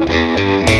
Boat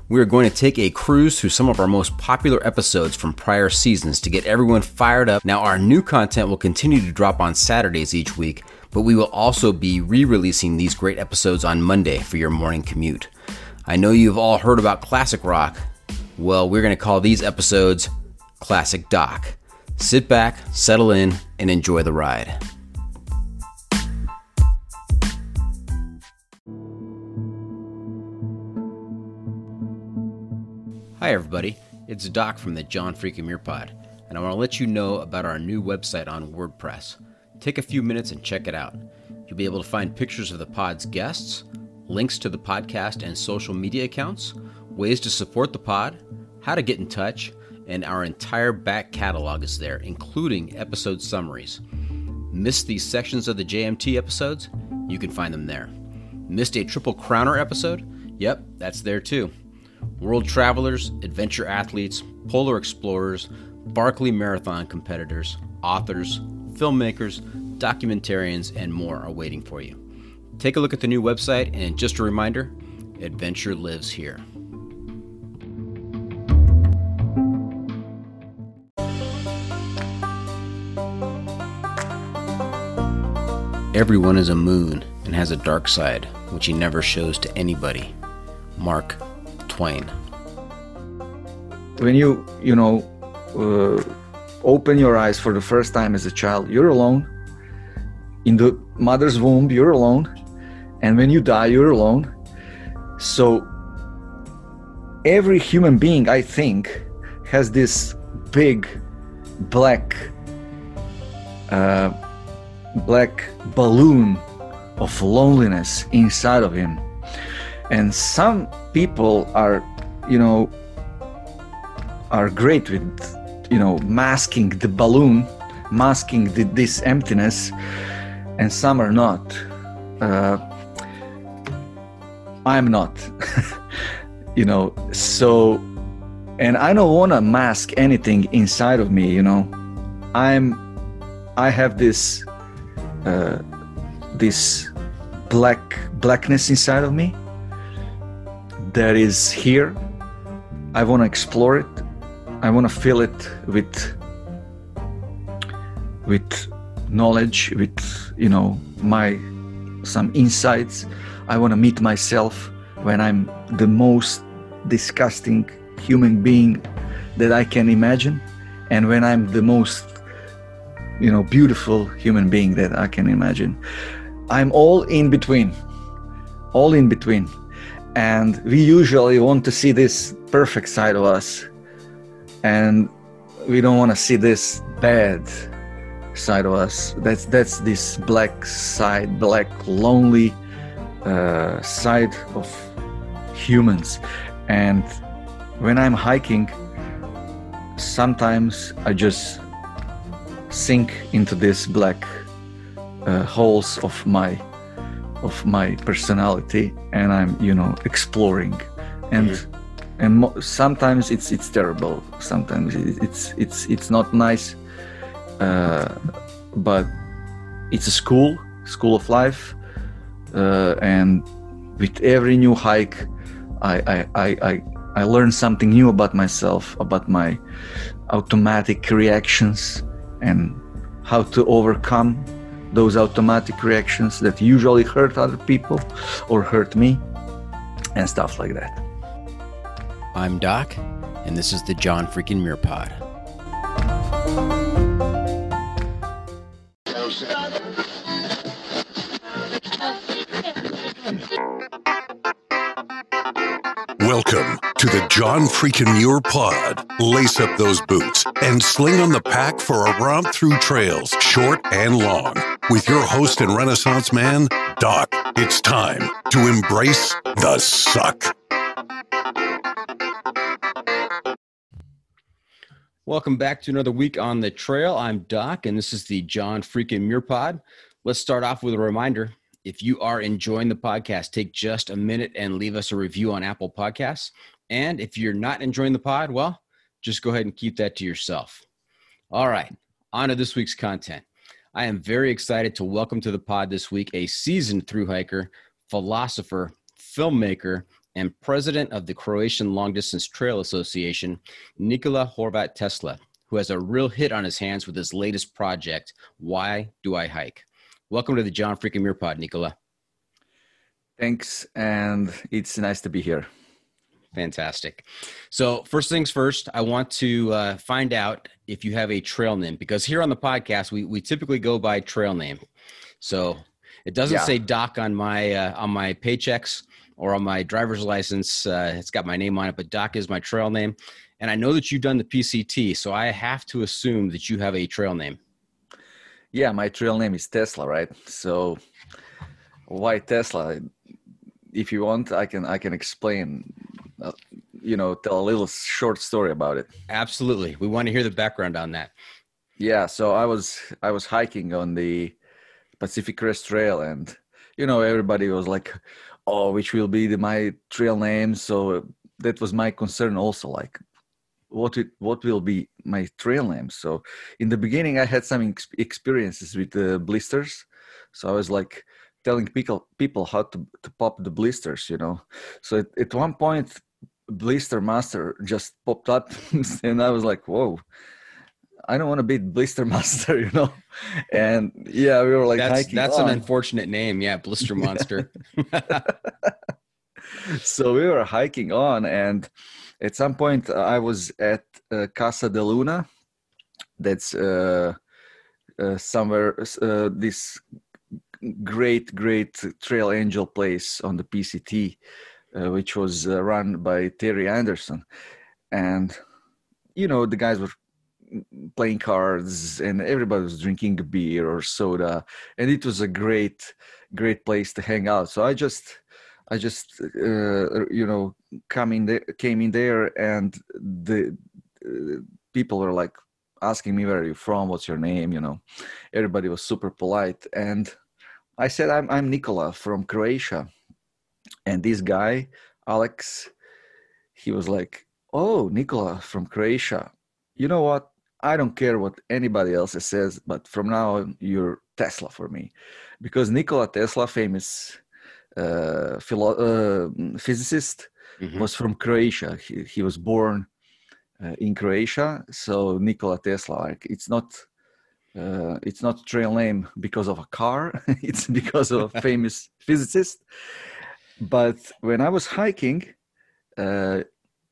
We are going to take a cruise through some of our most popular episodes from prior seasons to get everyone fired up. Now, our new content will continue to drop on Saturdays each week, but we will also be re releasing these great episodes on Monday for your morning commute. I know you've all heard about classic rock. Well, we're going to call these episodes Classic Doc. Sit back, settle in, and enjoy the ride. Hi, everybody. It's Doc from the John Freaking Muir Pod, and I want to let you know about our new website on WordPress. Take a few minutes and check it out. You'll be able to find pictures of the pod's guests, links to the podcast and social media accounts, ways to support the pod, how to get in touch, and our entire back catalog is there, including episode summaries. Missed these sections of the JMT episodes? You can find them there. Missed a Triple Crowner episode? Yep, that's there too world travelers, adventure athletes, polar explorers, Barkley Marathon competitors, authors, filmmakers, documentarians, and more are waiting for you. Take a look at the new website, and just a reminder adventure lives here. Everyone is a moon and has a dark side, which he never shows to anybody. Mark Twain. When you, you know, uh, open your eyes for the first time as a child, you're alone. In the mother's womb, you're alone. And when you die, you're alone. So every human being, I think, has this big black uh, black balloon of loneliness inside of him and some people are you know are great with you know masking the balloon masking the, this emptiness and some are not. Uh, i'm not you know so and i don't want to mask anything inside of me you know. I'm i have this uh, this black blackness inside of me that is here. I want to explore it. I want to fill it with with knowledge, with you know my some insights. I want to meet myself when I'm the most disgusting human being that I can imagine, and when I'm the most you know beautiful human being that I can imagine. I'm all in between, all in between and we usually want to see this perfect side of us. And we don't want to see this bad side of us. That's that's this black side black lonely uh, side of humans. And when i'm hiking sometimes i just sink into this black uh, holes of my of my personality and i'm you know exploring. And mm-hmm. and mo- sometimes it's it's terrible. Sometimes it's it's it's not nice. Uh, but it's a school, school of life, uh, and with every new hike, I, I, I, I, I learn something new about myself, about my automatic reactions, and how to overcome those automatic reactions that usually hurt other people or hurt me, and stuff like that. I'm Doc, and this is the John Freaking Muir Pod. Welcome to the John Freakin' Muir Pod. Lace up those boots and sling on the pack for a romp through trails, short and long. With your host and Renaissance man, Doc, it's time to embrace the suck. Welcome back to another week on the trail. I'm Doc, and this is the John Freakin' Muir Pod. Let's start off with a reminder. If you are enjoying the podcast, take just a minute and leave us a review on Apple Podcasts. And if you're not enjoying the pod, well, just go ahead and keep that to yourself. All right, on to this week's content. I am very excited to welcome to the pod this week a seasoned through hiker, philosopher, filmmaker, and president of the Croatian Long Distance Trail Association, Nikola Horvat Tesla, who has a real hit on his hands with his latest project, Why Do I Hike? Welcome to the John Freaking Muir Pod, Nikola. Thanks, and it's nice to be here. Fantastic. So, first things first, I want to uh, find out if you have a trail name because here on the podcast, we, we typically go by trail name. So, it doesn't Yeah. say Doc on my uh, on my paychecks or on my driver's license. Uh, it's got my name on it, but Doc is my trail name. And I know that you've done the PCT, so I have to assume that you have a trail name. Yeah, my trail name is Tesla, right? So, why Tesla? If you want, I can I can explain. You know, tell a little short story about it. Absolutely. We want to hear the background on that. Yeah, so I was I was hiking on the Pacific Crest Trail, and you know everybody was like, "Oh, which will be the, my trail name?" So that was my concern also, like, what it what will be my trail name? So in the beginning, I had some ex- experiences with the blisters, so I was like telling people people how to to pop the blisters, you know. So at, at one point, Blister Master just popped up, and I was like, "Whoa." I don't want to be Blister Master, you know. And yeah, we were like that's that's an unfortunate name. Yeah, Blister Monster. so we were hiking on, and at some point uh, I was at uh, Casa de Luna. That's uh, uh, somewhere uh, this great, great trail angel place on the PCT, uh, which was uh, run by Terrie Anderson, and you know the guys were playing cards and everybody was drinking beer or soda. And it was a great great place to hang out. So i just i just uh, you know come in there came in there and the uh, people were like asking me where are you from what's your name you know. Everybody was super polite. And i said i'm i'm nikola from croatia and this guy alex he was like oh nikola from croatia you know what I don't care what anybody else says, but from now on, you're Tesla for me, because Nikola Tesla, famous uh, philo- uh, physicist, Mhm. was from Croatia. He, he was born uh, in Croatia, so Nikola Tesla. Like it's not, uh, it's not trail name because of a car. it's because of a famous physicist. But when I was hiking, uh,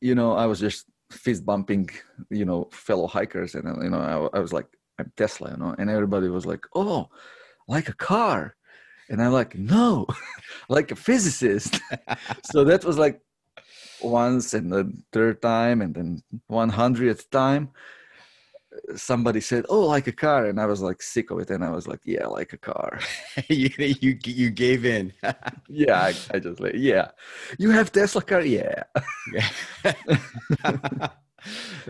you know, I was just fist bumping, you know, fellow hikers, and you know, I, I was like, I'm Tesla, you know, and everybody was like, oh, like a car, and I'm like, no, like a physicist. so that was like once, and the third time, and then one hundredth time, somebody said, oh, like a car, and I was like sick of it, and I was like, yeah, like a car. you, you you gave in. yeah, I, I just like, yeah, you have Tesla car, yeah.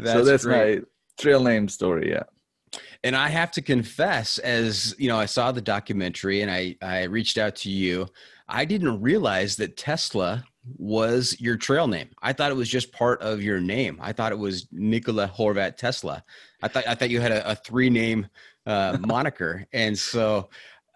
so that's great. my trail name story. Yeah. And I have to confess, as you know, I saw the documentary and I, I reached out to you. I didn't realize that Tesla was your trail name. I thought it was just part of your name. I thought it was Nikola Horvat Tesla. I thought I thought you had a, a three name uh, moniker, and so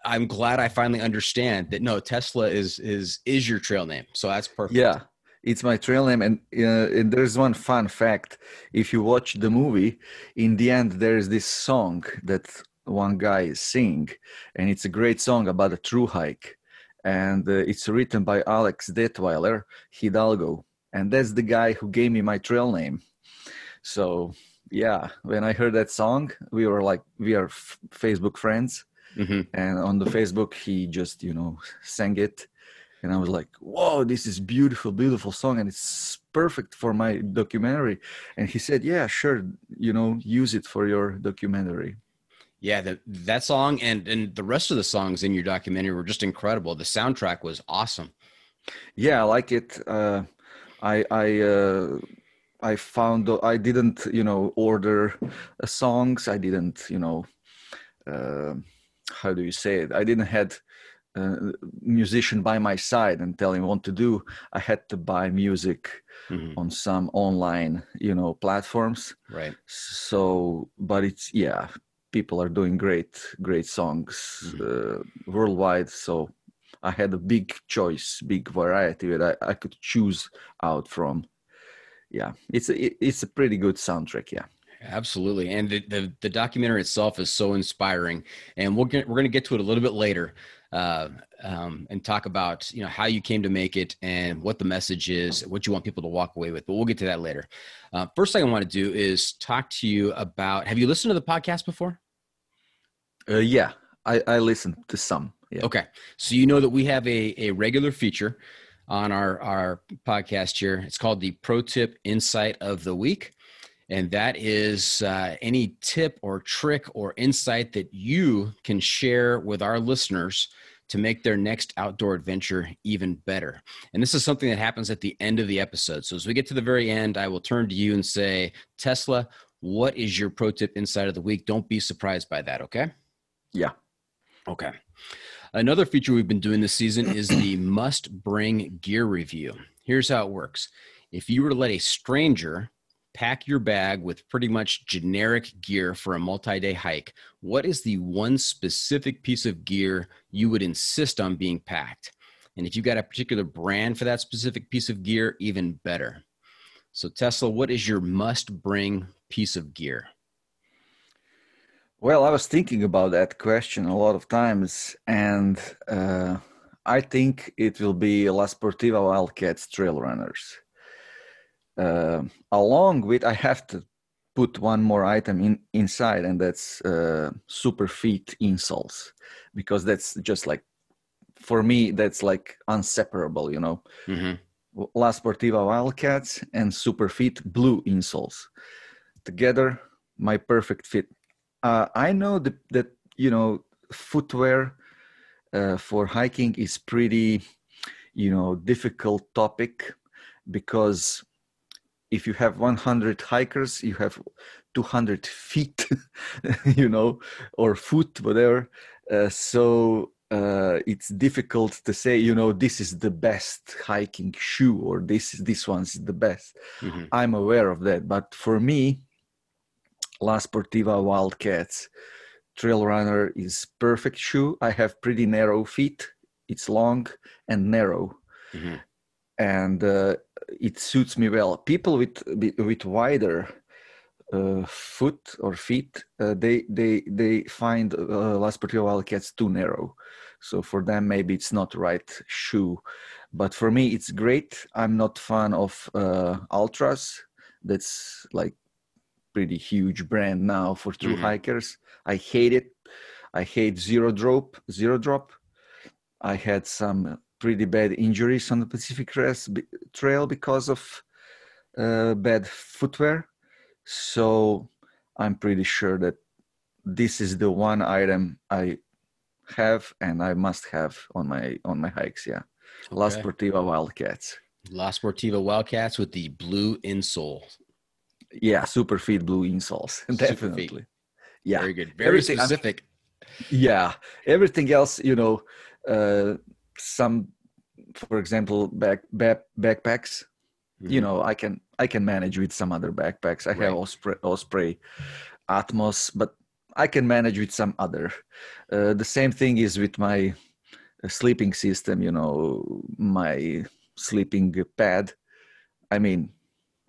I'm glad I finally understand that. No, Tesla is is is your trail name. So that's perfect. Yeah, it's my trail name, and, uh, and there's one fun fact. If you watch the movie, in the end, there's this song that one guy sing, and it's a great song about a true hike and uh, it's written by Alex Detweiler Hidalgo, and that's the guy who gave me my trail name. So yeah, when I heard that song, we were like we are f- Facebook friends, mm-hmm. and on the Facebook he just you know sang it, and I was like, whoa, this is beautiful, beautiful song, and it's perfect for my documentary. And he said, yeah, sure, you know, use it for your documentary. Yeah, the, that song and and the rest of the songs in your documentary were just incredible. The soundtrack was awesome. Yeah, I like it. Uh, I I uh, I found I didn't you know order uh, songs. I didn't you know uh, how do you say it? I didn't had a musician by my side and tell him what to do. I had to buy music mm-hmm. on some online you know platforms. Right. So, but it's yeah people are doing great great songs mm-hmm. uh, worldwide. So i had a big choice big variety that I, I could choose out from. Yeah it's a it's a pretty good soundtrack yeah. Absolutely. And the, the, the documentary itself is so inspiring. And we'll get, we're going to get to it a little bit later uh, um, and talk about you know how you came to make it and what the message is what you want people to walk away with but we'll get to that later. Uh, first thing i want to do is talk to you about have you listened to the podcast before uh, yeah, I, I listen to some. Yeah. Okay. So you know that we have a, a regular feature on our, our podcast here. It's called the Pro Tip Insight of the Week. And that is uh, any tip or trick or insight that you can share with our listeners to make their next outdoor adventure even better. And this is something that happens at the end of the episode. So as we get to the very end, I will turn to you and say, Tesla, what is your pro tip insight of the week? Don't be surprised by that, okay? Yeah. Okay. Another feature we've been doing this season is the must bring gear review. Here's how it works if you were to let a stranger pack your bag with pretty much generic gear for a multi day hike, what is the one specific piece of gear you would insist on being packed? And if you've got a particular brand for that specific piece of gear, even better. So, Tesla, what is your must bring piece of gear? Well, I was thinking about that question a lot of times, and uh, I think it will be La Sportiva Wildcats Trail Runners. Uh, along with, I have to put one more item in inside, and that's uh, Superfeet insoles, because that's just like, for me, that's like inseparable, you know. Mm-hmm. La Sportiva Wildcats and super Superfeet blue insoles together, my perfect fit uh, I know that, that you know footwear uh, for hiking is pretty you know difficult topic because if you have 100 hikers you have 200 feet you know or foot whatever uh, so uh, it's difficult to say you know this is the best hiking shoe or this this one's the best mm-hmm. i'm aware of that but for me La Sportiva Wildcats Trail Runner is perfect shoe. I have pretty narrow feet. It's long and narrow, mm-hmm. and uh, it suits me well. People with with wider uh, foot or feet, uh, they they they find uh, La Sportiva Wildcats too narrow. So for them, maybe it's not right shoe. But for me, it's great. I'm not fan of uh, Altras. That's like pretty huge brand now for true mm-hmm. hikers. I hate it. I hate zero drop. Zero drop. I had some pretty bad injuries on the Pacific Crest Trail because of uh, bad footwear. So I'm pretty sure that this is the one item I have and I must have on my on my hikes. Yeah, okay. La Sportiva Wildcats. La Sportiva Wildcats with the blue insole. Yeah, Superfeet blue insoles. Definitely. Yeah. Very good. Very everything, specific. I'm, yeah. Everything else, you know, uh, some for example, back, back backpacks. Mhm. You know, I can I can manage with some other backpacks. I Right. have Osprey, Osprey, Atmos, but I can manage with some other. Uh, the same thing is with my uh, sleeping system. You know, my sleeping pad. I mean,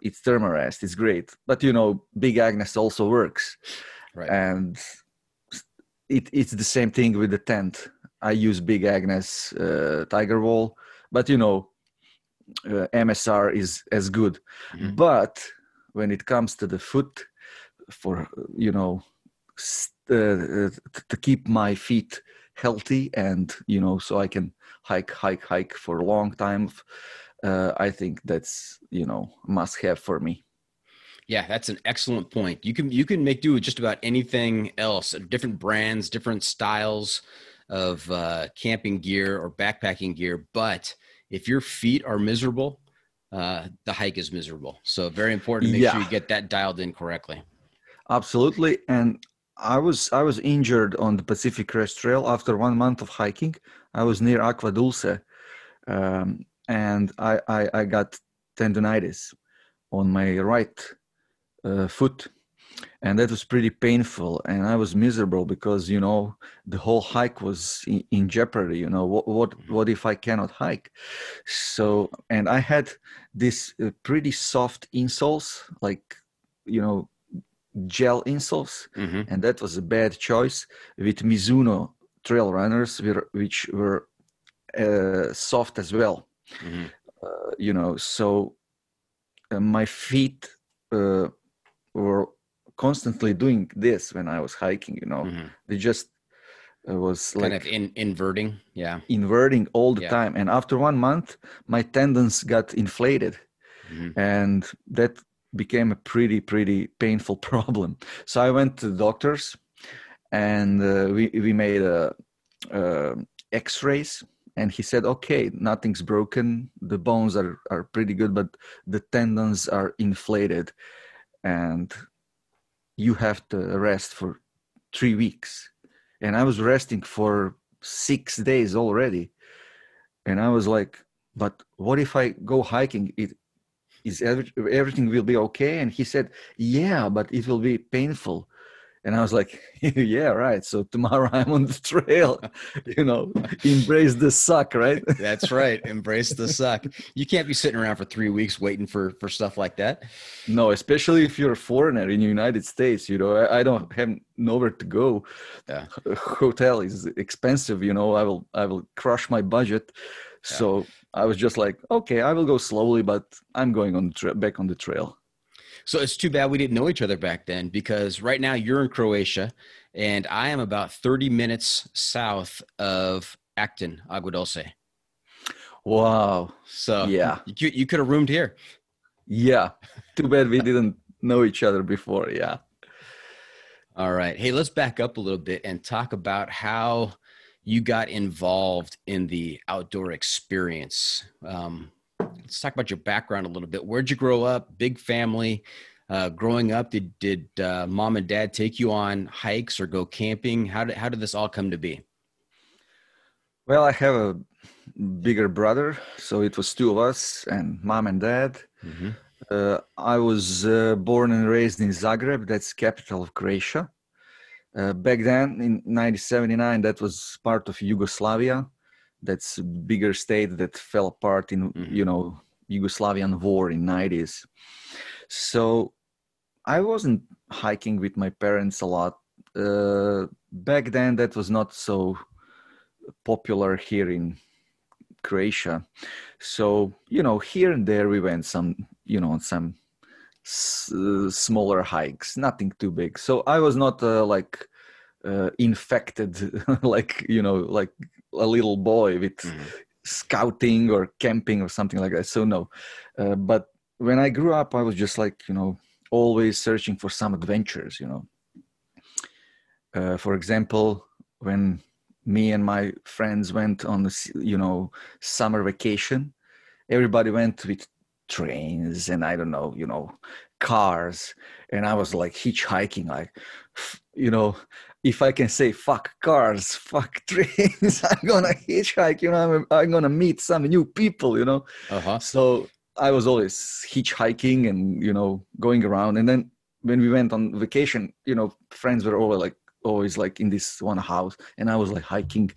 it's Thermarest. It's great, but you know, Big Agnes also works right. and it, it's the same thing with the tent i use big agnes uh, tiger wall but you know uh, msr is as good Mhm. but when it comes to the foot for you know s- uh, to keep my feet healthy and you know so i can hike hike hike for a long time uh, i think that's you know must have for me Yeah, that's an excellent point. You can you can make do with just about anything else, different brands, different styles of uh, camping gear or backpacking gear. But if your feet are miserable, uh, the hike is miserable. So very important to make sure Yeah. you get that dialed in correctly. Absolutely, and I was I was injured on the Pacific Crest Trail after one month of hiking. I was near Agua Dulce, um, and I, I I got tendonitis on my right uh, foot, and that was pretty painful. And I was miserable because you know the whole hike was in, in jeopardy. You know what what what if I cannot hike? So and I had this uh, pretty soft insoles, like you know gel insoles hmm and that was a bad choice with Mizuno trail runners which were uh, soft as well hmm uh, you know so uh, my feet uh, were constantly doing this when I was hiking you know. Hmm they just uh, was Kind like of in, inverting. Yeah. inverting all the Yeah. time. And after one month my tendons got inflated. Hmm and that became a pretty pretty painful problem. So i went to the doctors and uh, we we made a, uh x-rays and he said okay nothing's broken. The bones are are pretty good but the tendons are inflated and you have to rest for 3 weeks. And i was resting for 6 days already. And i was like but what if i go hiking? It is every, everything will be okay? And he said yeah but it will be painful and i was like yeah right so tomorrow i'm on the trail you know embrace the suck right That's right. Embrace the suck. You can't be sitting around for three weeks waiting for for stuff like that. no especially if you're a foreigner in the united states you know i, I don't have nowhere to go Yeah. hotel is expensive you know i will i will crush my budget Yeah. so i was just like okay i will go slowly but i'm going on the tra- back on the trail So it's too bad we didn't know each other back then because right now you're in Croatia and I am about 30 minutes south of Acton, Agua Dulce. wow So Yeah. you, you could have roomed here. yeah too bad we didn't know each other before yeah All right. Hey, let's back up a little bit and talk about how you got involved in the outdoor experience. Um, let's talk about your background a little bit. Where'd you grow up? Big family. Uh, growing up, did did uh, mom and dad take you on hikes or go camping? How did how did this all come to be? Well, I have a bigger brother, so it was two of us and mom and dad. Mm-hmm. Uh, I was uh, born and raised in Zagreb, that's capital of Croatia. Uh, back then, in 1979, that was part of Yugoslavia. That's a bigger state that fell apart in, Mhm. you know, Yugoslavian war in 90s. So I wasn't hiking with my parents a lot. Uh, back then, that was not so popular here in Croatia. So you know, here and there we went some, you know, on some s- uh, smaller hikes, nothing too big. So I was not uh, like uh, infected, like you know, like a little boy with Mhm. scouting or camping or something like that. So no, uh, but when I grew up, I was just like you know, always searching for some adventures. You know, uh, for example, when me and my friends went on you know, summer vacation, everybody went with trains and I don't know, you know, cars, and I was like hitchhiking, like, you know, if I can say fuck cars, fuck trains, I'm gonna hitchhike. You know, I'm, I'm gonna meet some new people. You know, Uh-huh. so I was always hitchhiking and you know going around. And then when we went on vacation, you know, friends were always like always like in this one house, and I was like hiking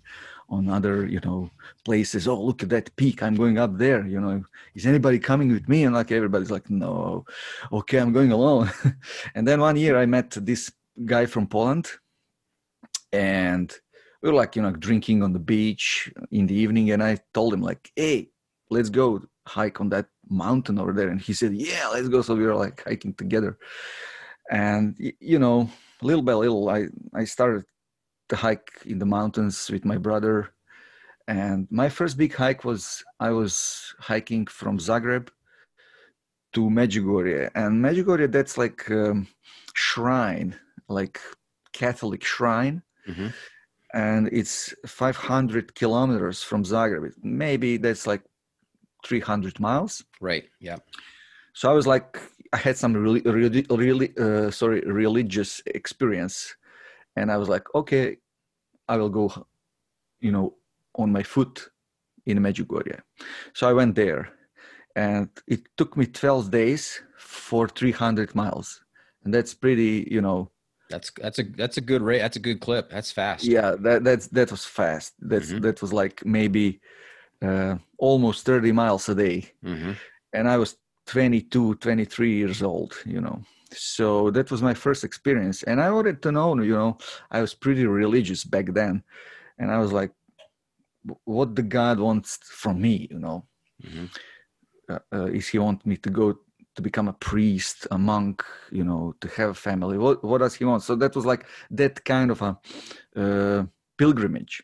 on other you know places. Oh, look at that peak! I'm going up there. You know, is anybody coming with me? And like everybody's like, no, okay, I'm going alone. and then one year I met this guy from Poland, and we were like you know drinking on the beach in the evening, and I told him like, hey, let's go hike on that mountain over there. And he said yeah let's go. So we were like hiking together. And you know little by little i i started to hike in the mountains with my brother. And my first big hike was i was hiking from zagreb to medjugorje. And medjugorje that's like um, shrine like catholic shrine Mhm. and it's 500 kilometers from zagreb maybe that's like 300 miles Right. Yeah. so i was like i had some really really really uh, sorry religious experience and i was like okay i will go you know on my foot in medjugorje so i went there and it took me 12 days for 300 miles and that's pretty you know That's that's a that's a good rate. That's a good clip. That's fast. yeah that that's that was fast that's Mhm. that was like maybe uh, almost 30 miles a day hmm and I was 22, 23 years old, you know. So that was my first experience. And I wanted to know, you know, I was pretty religious back then. And I was like, what the God wants from me, you know? hmm Uh, uh, is he want me to go to become a priest, a monk, you know, to have a family? What, what does he want? So that was like that kind of a uh, pilgrimage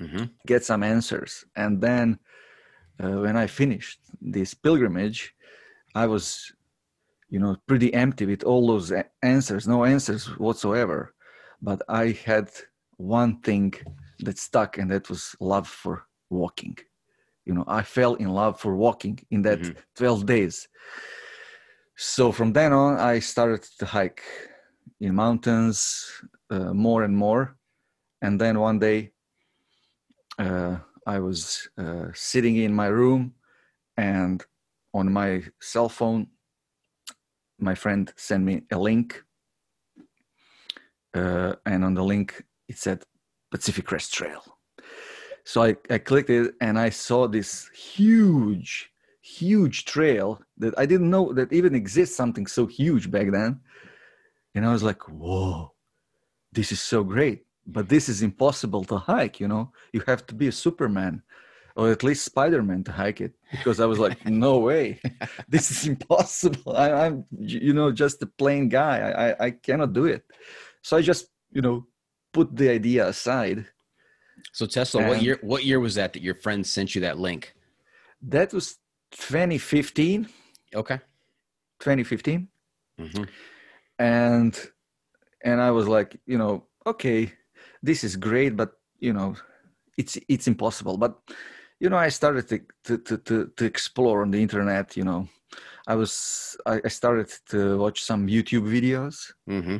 hmm get some answers. And then uh, when I finished this pilgrimage, I was, you know, pretty empty with all those answers, no answers whatsoever. But I had one thing that stuck, and that was love for walking. You know, I fell in love for walking in that Mhm. 12 days. So from then on, I started to hike in mountains uh, more and more. And then one day, uh, I was uh, sitting in my room, and on my cell phone, my friend sent me a link. Uh, and on the link, it said Pacific Crest Trail. So I, I clicked it and I saw this huge, huge trail that I didn't know that even exists something so huge back then. And I was like, whoa, this is so great. But this is impossible to hike, you know? You have to be a Superman or at least Spider-Man to hike it because I was like, no way, this is impossible. I, I'm, you know, just a plain guy. I, I, I cannot do it. So I just, you know, put the idea aside. So Tesla, what year what year was that that your friend sent you that link? That was 2015, Okay. 2015. hmm And, and I was like, you know, okay, this is great, but you know, it's, it's impossible. But, you know, I started to, to, to, to, explore on the internet, you know, I was, I, I started to watch some YouTube videos hmm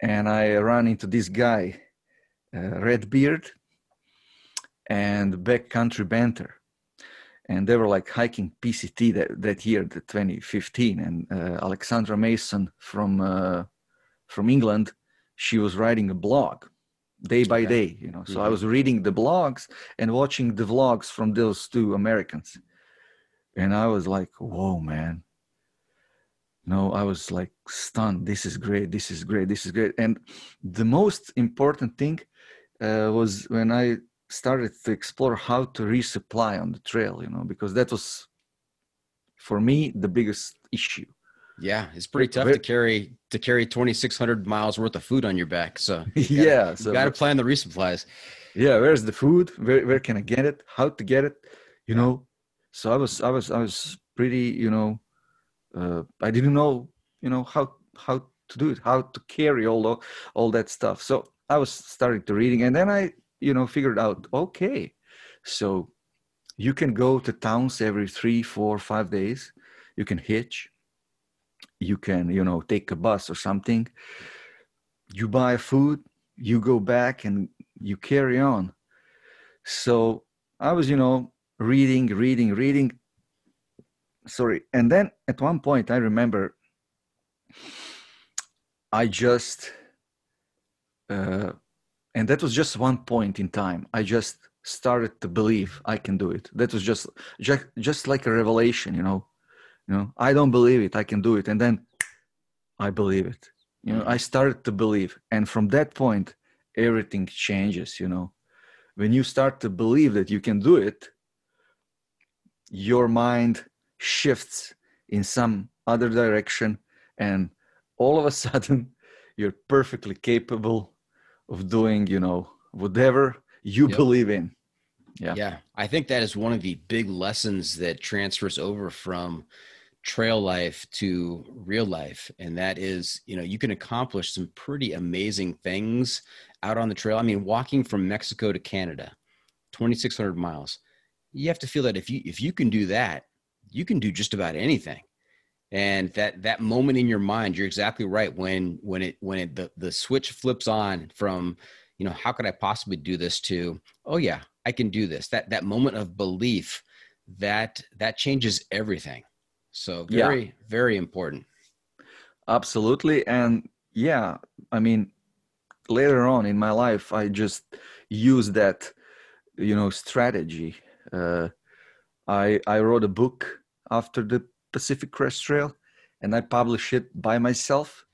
and I ran into this guy, uh, Redbeard, and Backcountry Banter, and they were like hiking PCT that, that year, the 2015, and uh, Alexandra Mason from uh, from England, she was writing a blog day by Okay. day, you know. So I Mhm. was reading the blogs and watching the vlogs from those two Americans, and I was like, "Whoa, man!" no i was like stunned this is great this is great this is great and the most important thing uh, was when i started to explore how to resupply on the trail you know because that was for me the biggest issue. Yeah, it's pretty tough Very- to carry to carry 2600 miles worth of food on your back. So yeah you so got to plan the resupplies. yeah where's the food? Where, where can i get it? How to get it? You know? So i was i was i was pretty you know uh, i didn't know you know how how to do it how to carry all the, all that stuff. So i was starting to reading and then i you know figured out okay so you can go to towns every three four five days you can hitch you can you know take a bus or something you buy food you go back and you carry on. So I was, you know, reading, reading, reading. Sorry. And then at one point, I remember I just, uh, and that was just one point in time. I just started to believe I can do it. That was just, just, like a revelation, you know. You know, I don't believe it. I can do it, and then I believe it. You know, I started to believe, and from that point, everything changes. You know, when you start to believe that you can do it, your mind shifts in some other direction, and all of a sudden, you're perfectly capable of doing, you know, whatever you yep. believe in. Yeah. Yeah. I think that is one of the big lessons that transfers over from trail life to real life. And that is, you know, you can accomplish some pretty amazing things out on the trail. I mean, walking from Mexico to Canada, 2,600 miles, you have to feel that if you, if you can do that, you can do just about anything and that that moment in your mind you're exactly right when when it when it the, the switch flips on from you know how could i possibly do this to oh yeah i can do this. That that moment of belief that that changes everything. So very yeah. very important. Absolutely. And yeah i mean later on in my life i just use that you know strategy. Uh, i i wrote a book after the Pacific Crest Trail, and I published it by myself.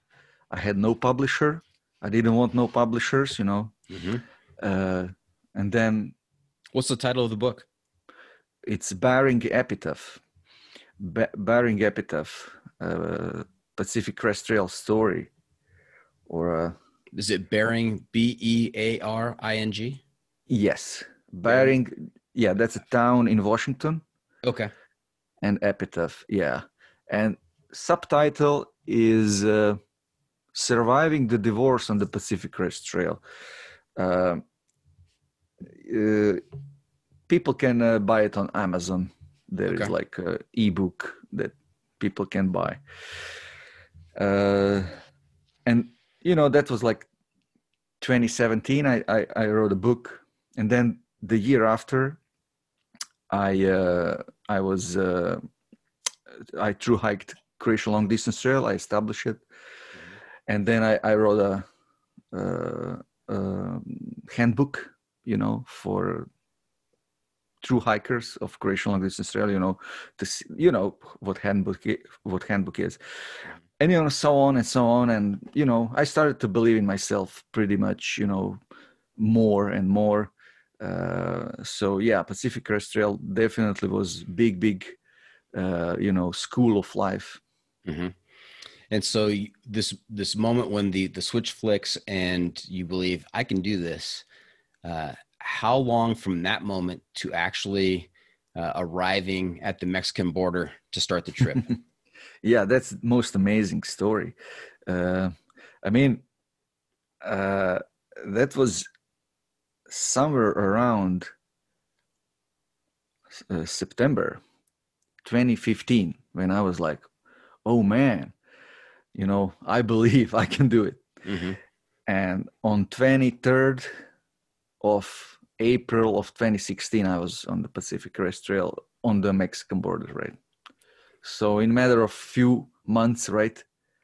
I had no publisher. I didn't want no publishers, you know. Mm-hmm. Uh, and then, what's the title of the book? It's Bearing Epitaph. Bearing Epitaph, uh, Pacific Crest Trail story, or uh, is it Bearing B E A R I N G? Yes, Bearing. Yeah, that's a town in Washington. Okay and epitaph yeah. And subtitle is uh, surviving the divorce on the pacific crest trail. Uh, uh, people can uh, buy it on amazon. There okay. is like a ebook that people can buy. Uh, and you know that was like 2017 I, I, I wrote a book. And then the year after I uh, I was uh, I true hiked Croatia long distance trail. I established it, mm-hmm. and then I, I wrote a, uh, a, handbook, you know, for true hikers of Croatia long distance trail. You know, to see, you know what handbook what handbook is, mm-hmm. and you know so on and so on, and you know I started to believe in myself pretty much, you know, more and more uh, so yeah, Pacific Crest Trail definitely was big, big, uh, you know, school of life. Mm-hmm. And so this this moment when the the switch flicks and you believe I can do this, uh, how long from that moment to actually uh, arriving at the Mexican border to start the trip? yeah, that's the most amazing story. Uh, I mean, uh, that was somewhere around uh, September 2015 when I was like, oh man, you know, I believe I can do it. Mm-hmm. And on 23rd of April of 2016, I was on the Pacific Crest Trail on the Mexican border, right? So in matter of few months, right?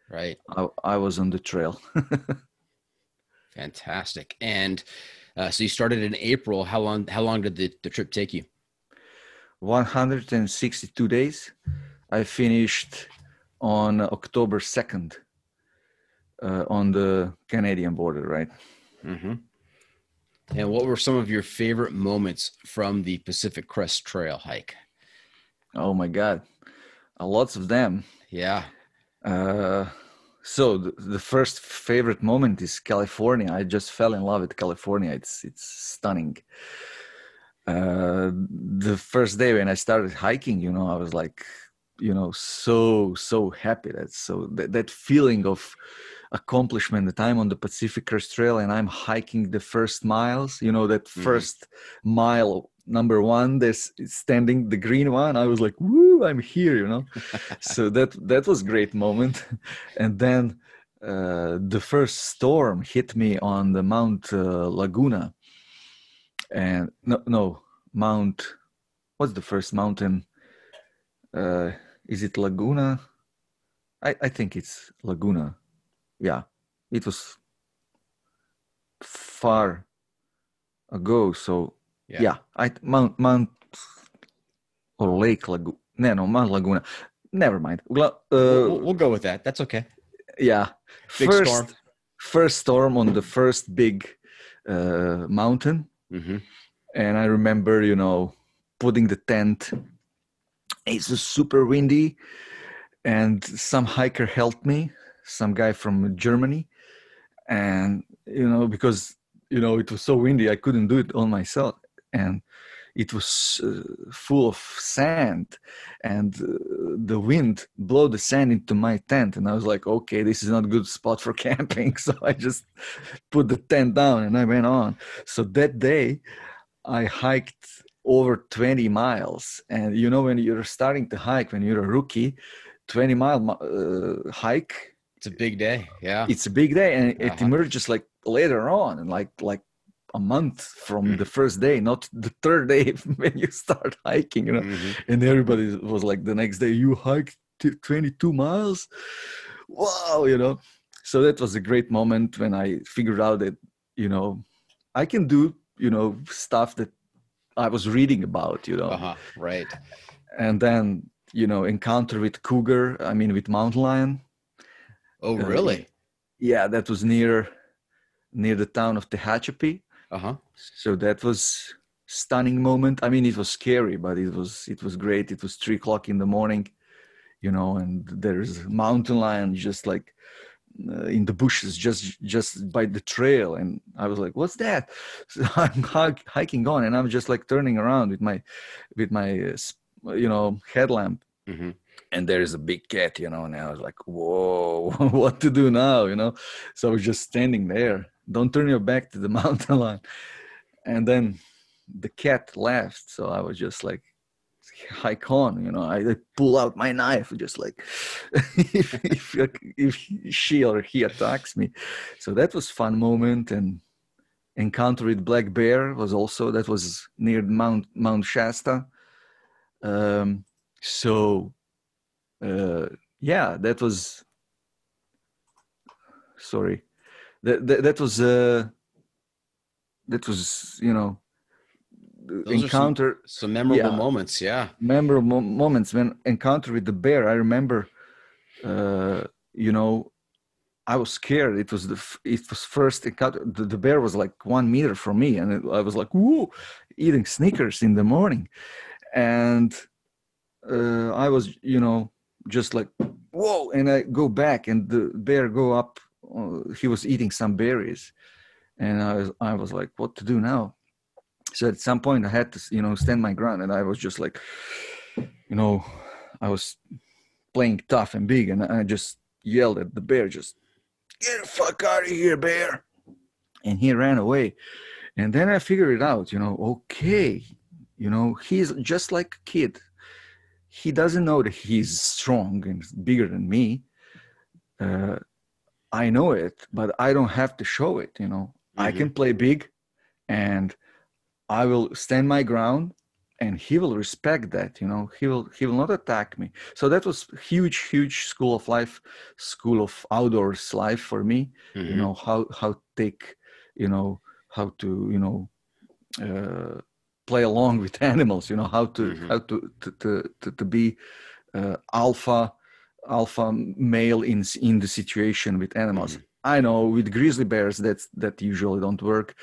Right. I, I was on the trail. Fantastic. And uh, so you started in April. How long? How long did the, the trip take you? 162 days. I finished on October 2nd uh, on the Canadian border, right? Mm-hmm. And what were some of your favorite moments from the Pacific Crest Trail hike? Oh my God, uh, lots of them. Yeah. Uh, so the, the, first favorite moment is California. I just fell in love with California. It's it's stunning. Uh, the first day when I started hiking, you know, I was like, you know, so so happy. That so that, that feeling of accomplishment that I'm on the Pacific Crest Trail and I'm hiking the first miles. You know, that 1st mm-hmm. mile number one there's standing the green one i was like woo i'm here you know so that that was great moment and then uh, the first storm hit me on the Mount uh, Laguna, and no, no Mount. What's the first mountain? Uh, is it Laguna? I, I think it's Laguna. Yeah, it was far ago. So yeah, yeah I Mount Mount or Lake Laguna. No, no, Mount Laguna. Never mind. Uh, we'll, we'll, go with that. That's okay. Yeah, big first, storm. First storm on the first big uh, mountain, mm-hmm. and I remember, you know, putting the tent. It's super windy, and some hiker helped me, some guy from Germany, and you know because you know it was so windy I couldn't do it on myself, and it was uh, full of sand and uh, the wind blew the sand into my tent and i was like okay this is not a good spot for camping so i just put the tent down and i went on so that day i hiked over 20 miles and you know when you're starting to hike when you're a rookie 20 mile uh, hike it's a big day yeah it's a big day and uh-huh. it emerges like later on and like like a month from mm. the first day, not the third day when you start hiking, you know. Mm-hmm. And everybody was like, the next day, you hiked 22 miles. Wow, you know. So that was a great moment when I figured out that, you know, I can do, you know, stuff that I was reading about, you know. Uh-huh, right. And then, you know, encounter with cougar, I mean, with mountain lion. Oh, really? Uh, yeah, that was near near the town of Tehachapi uh-huh. So that was stunning moment. I mean, it was scary, but it was it was great. It was three o'clock in the morning, you know, and there's mountain lion just like uh, in the bushes, just just by the trail, and I was like, "What's that?" So I'm hiking on, and I'm just like turning around with my with my uh, you know headlamp. Mm-hmm and there is a big cat, you know, and I was like, whoa, what to do now, you know? So I was just standing there don't turn your back to the mountain lion. And then the cat left so i was just like hike on you know i, I pull out my knife just like if, if, if she or he attacks me. So that was fun moment. And encounter with black bear was also that was near mount mount shasta. Um, so uh, yeah that was sorry that that, that was uh, that was you know Those encounter some, some, memorable yeah, moments yeah. Memorable moments when encounter with the bear i remember uh, you know i was scared. It was the it was first encounter the, the bear was like one meter from me and it, i was like whoa eating snickers in the morning. And uh, i was you know just like whoa and i go back and the bear go up he was eating some berries, and I was I was like, what to do now? So at some point I had to you know stand my ground, and I was just like, you know, I was playing tough and big, and I just yelled at the bear, just get the fuck out of here, bear, and he ran away. And then I figured it out, you know, okay, you know, he's just like a kid. He doesn't know that he's strong and bigger than me. Uh, I know it, but I don't have to show it. You know, mm-hmm. I can play big, and I will stand my ground, and he will respect that. You know, he will he will not attack me. So that was huge, huge school of life, school of outdoors life for me. Mm-hmm. You know how how take, you know how to you know. Uh, play along with animals you know how to mm-hmm. how to to to, to, to be uh, alpha alpha male in in the situation with animals. Mm-hmm. I know with grizzly bears that's that usually don't work,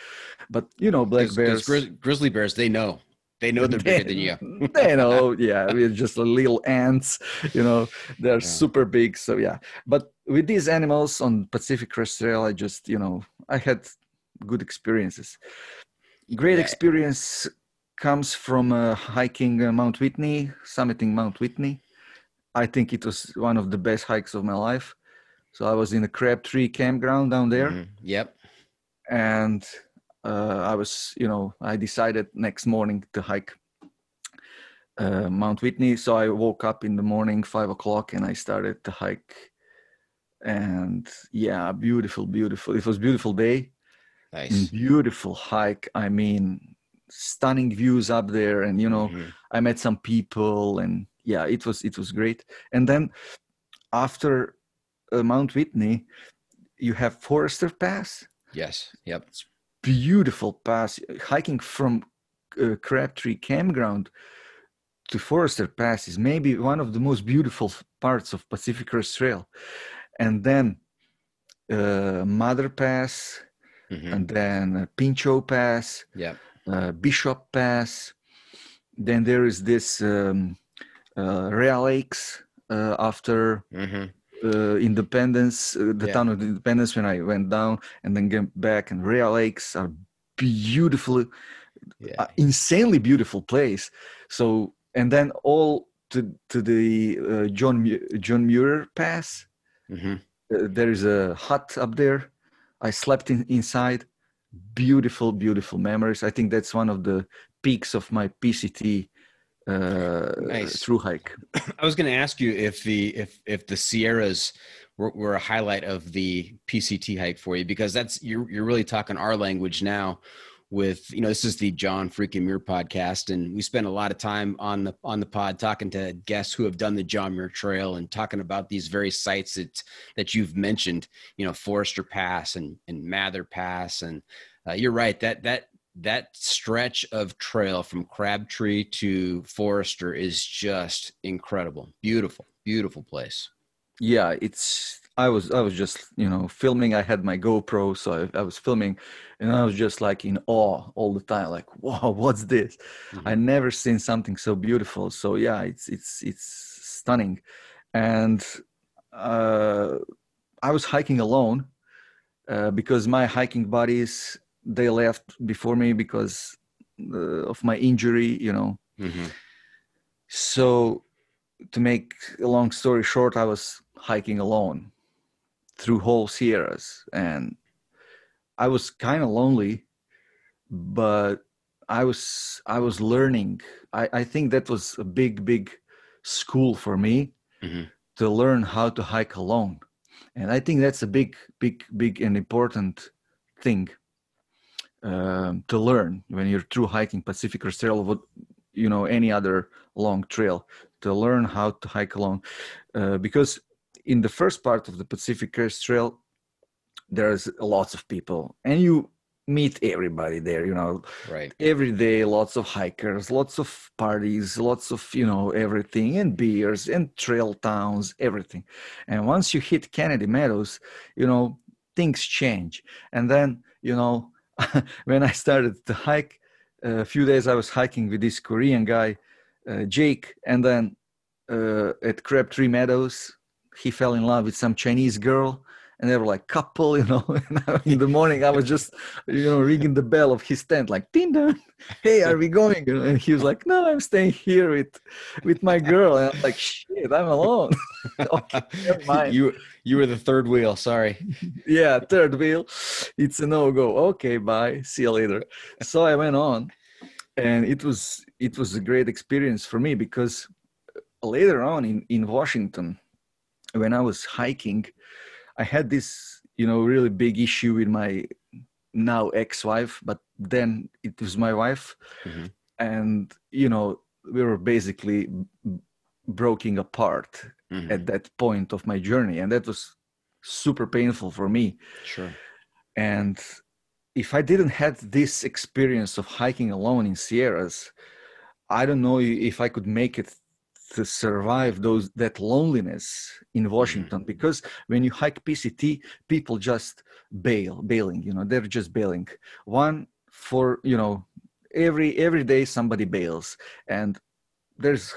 but you know black bears. Grizz, grizzly bears, they know. They know they're bigger than you. they know, yeah. We're just little ants, you know. They're yeah. super big, so yeah. But with these animals on Pacific Crest Trail, I just, you know, I had good experiences. Great yeah. experience comes from uh, hiking uh, Mount Whitney, summiting Mount Whitney. I think it was one of the best hikes of my life. So I was in a Crabtree campground down there. Mm-hmm. Yep. And uh, I was, you know, I decided next morning to hike uh, Mount Whitney. So I woke up in the morning, five o'clock, and I started to hike and yeah beautiful beautiful it was beautiful day Nice. beautiful hike i mean stunning views up there and you know Mhm. i met some people and yeah it was it was great and then after uh, mount whitney you have forester pass Yes. Yep. beautiful pass hiking from uh, crabtree campground to forester pass is maybe one of the most beautiful parts of pacific crest trail and then uh, Mather pass Mhm. and then uh, Pinchot pass uh, Bishop Pass. Then there is this um, uh, Rae Lakes uh, after hmm uh, Independence, uh, the Yeah. town of Independence when I went down and then came back. And Rae Lakes are beautiful, Yeah. uh, insanely beautiful place. So and then all to to the uh, John John Muir Pass. hmm Uh, there is a hut up there. I slept in, inside. Beautiful, beautiful memories. I think that's one of the peaks of my PCT uh, Nice. through hike. I was going to ask you if the if if the Sierras were, were a highlight of the PCT hike for you because that's you're you're really talking our language now. With you know, this is the John Freaking Muir podcast, and we spend a lot of time on the on the pod talking to guests who have done the John Muir Trail and talking about these very sites that that you've mentioned. You know, Forester Pass and and Mather Pass, and uh, you're right that that that stretch of trail from Crabtree to Forester is just incredible. Beautiful, beautiful place. Yeah, it's. I was I was just you know filming. I had my GoPro, so I, I was filming, and I was just like in awe all the time. Like, wow, what's this? I never seen something so beautiful. So yeah, it's it's it's stunning, and uh, I was hiking alone uh, because my hiking buddies they left before me because uh, of my injury. You know, Mhm. so to make a long story short, I was hiking alone through whole Sierras, and I was kind of lonely, but I was I was learning. I, I think that was a big big school for me Mhm. to learn how to hike alone, and I think that's a big big big and important thing um, to learn when you're through hiking Pacific Crest Trail, what you know any other long trail to learn how to hike along, uh, because in the first part of the Pacific Crest Trail, there's lots of people, and you meet everybody there. You know, Right. every day lots of hikers lots of parties lots of you know everything and beers and trail towns everything and once you hit kennedy meadows you know things change and then you know when i started to hike a few days i was hiking with this korean guy uh, jake and then uh, at crabtree meadows he fell in love with some chinese girl and they were like couple you know in the morning i was just you know ringing the bell of his tent like dong hey are we going and he was like no i'm staying here with with my girl and i'm like shit i'm alone okay never mind. You you were the third wheel. Sorry. yeah third wheel it's a no-go okay bye see you later so i went on and it was it was a great experience for me because later on in in washington when i was hiking i had this you know really big issue with my now ex-wife but then it was my wife Mhm. and you know we were basically b- broken apart Mhm. at that point of my journey and that was super painful for me Sure. and if i didn't had this experience of hiking alone in sierras i don't know if i could make it to survive those that loneliness in washington. Because when you hike pct people just bail bailing you know they're just bailing. One for you know every every day somebody bails. And there's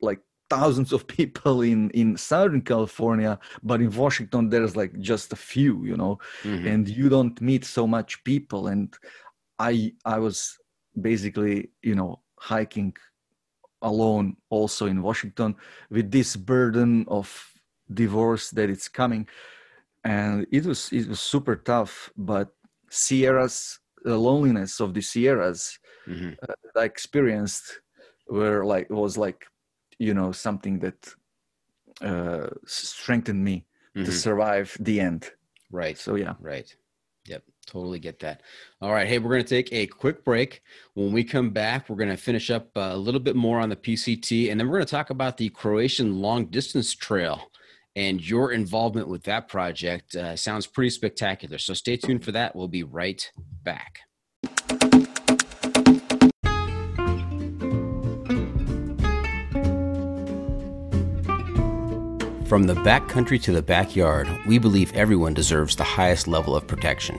like thousands of people in in southern california but in washington there's like just a few you know. Mhm. and you don't meet so much people. And i i was basically you know hiking alone also in washington with this burden of divorce that it's coming and it was it was super tough but sierras the loneliness of the sierras Mhm. that i experienced were like was like you know something that uh strengthened me mm-hmm. to survive the end. Right. So yeah. Right. Totally get that. All right. Hey, we're going to take a quick break. When we come back, we're going to finish up uh, a little bit more on the PCT, and then we're going to talk about the Croatian long distance trail and your involvement with that project. Uh, sounds pretty spectacular. So stay tuned for that. We'll be right back. From the backcountry to the backyard, we believe everyone deserves the highest level of protection.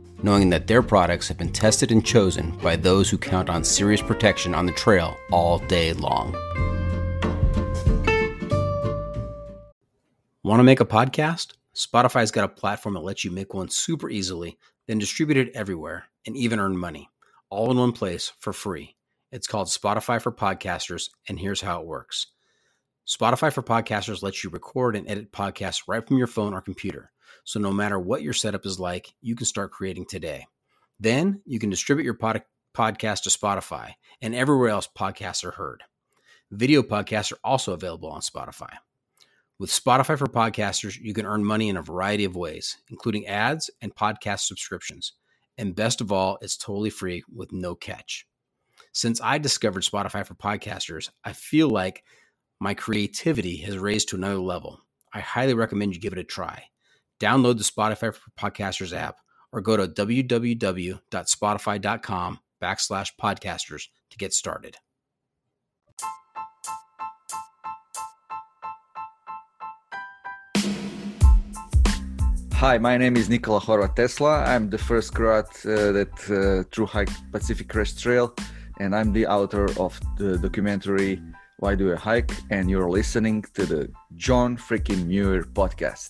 knowing that their products have been tested and chosen by those who count on serious protection on the trail all day long. Want to make a podcast? Spotify's got a platform that lets you make one super easily, then distribute it everywhere and even earn money, all in one place for free. It's called Spotify for Podcasters, and here's how it works. Spotify for Podcasters lets you record and edit podcasts right from your phone or computer. So no matter what your setup is like, you can start creating today. Then you can distribute your pod- podcast to Spotify and everywhere else podcasts are heard. Video podcasts are also available on Spotify. With Spotify for Podcasters, you can earn money in a variety of ways, including ads and podcast subscriptions. And best of all, it's totally free with no catch. Since I discovered Spotify for Podcasters, I feel like my creativity has raised to another level. I highly recommend you give it a try. Download the Spotify for Podcasters app or go to www.spotify.com backslash podcasters to get started. Hi, my name is Nikola Horvat Tesla. I'm the first Croat uh, that uh, through hike Pacific Crest Trail, and I'm the author of the documentary why Do I Hike? And you're listening to the John Freaking Muir podcast.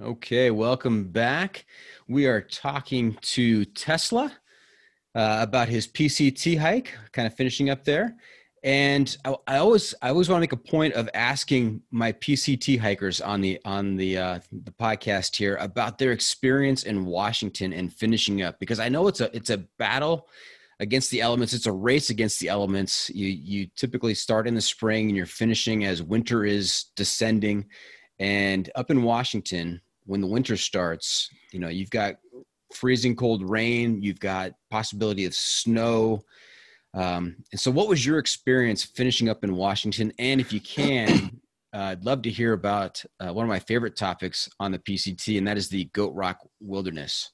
Okay, welcome back. We are talking to Tesla uh, about his PCT hike, kind of finishing up there. And I, I, always I always want to make a point of asking my PCT hikers on the on the uh, the podcast here about their experience in Washington and finishing up because I know it's a it's a battle against the elements. It's a race against the elements. You you typically start in the spring and you're finishing as winter is descending. And up in Washington, when the winter starts, you know you've got freezing cold rain. You've got possibility of snow um, and so, what was your experience finishing up in Washington? And if you can, uh, I'd love to hear about uh, one of my favorite topics on the PCT, and that is the Goat Rock Wilderness.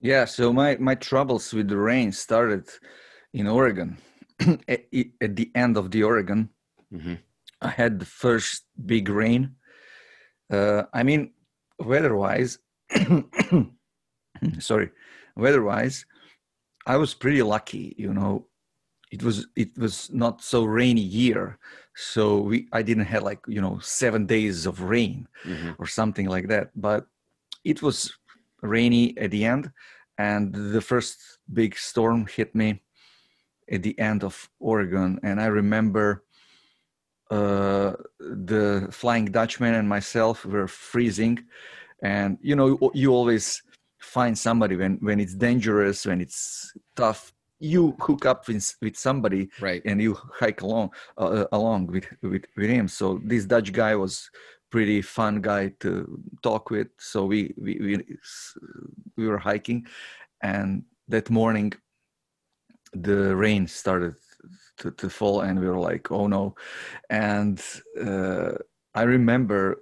Yeah, so my my troubles with the rain started in Oregon. at, at, the end of the Oregon, mm-hmm. I had the first big rain. Uh, I mean, weather-wise, sorry, weather-wise, I was pretty lucky, you know. It was it was not so rainy year, so we I didn't have like you know seven days of rain mm-hmm. or something like that. But it was rainy at the end, and the first big storm hit me at the end of Oregon, and I remember uh, the Flying Dutchman and myself were freezing, and you know you always find somebody when when it's dangerous when it's tough you hook up with, with somebody right. and you hike along uh, along with, with with him. So this dutch guy was pretty fun guy to talk with. So we we we, we were hiking. And that morning the rain started to, to fall and we were like oh no. And uh, i remember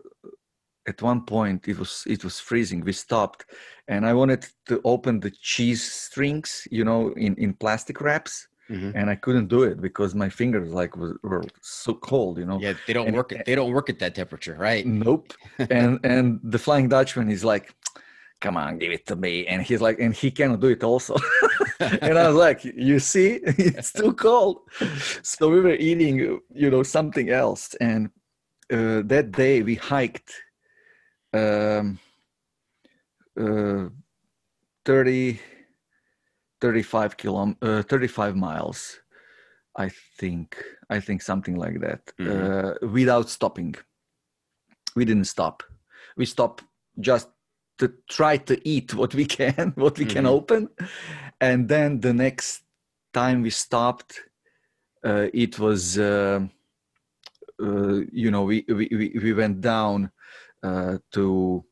at one point it was it was freezing. We stopped and i wanted to open the cheese strings you know in in plastic wraps mm-hmm. and i couldn't do it because my fingers like were, were so cold you know? Yeah they don't and, work they don't work at that temperature right? Nope. And and the flying dutchman is like come on give it to me. And he's like and he cannot do it also and I was like, you see, it's too cold. So we were eating, you know, something else. And uh, that day we hiked um, uh, 30, 35 kilom, uh, 35 miles. I think, I think something like that, Mhm. uh, without stopping. We didn't stop. We stopped just to try to eat what we can, what we can Mhm. open, and then the next time we stopped, uh, it was, uh, uh, you know, we, we we we went down uh, to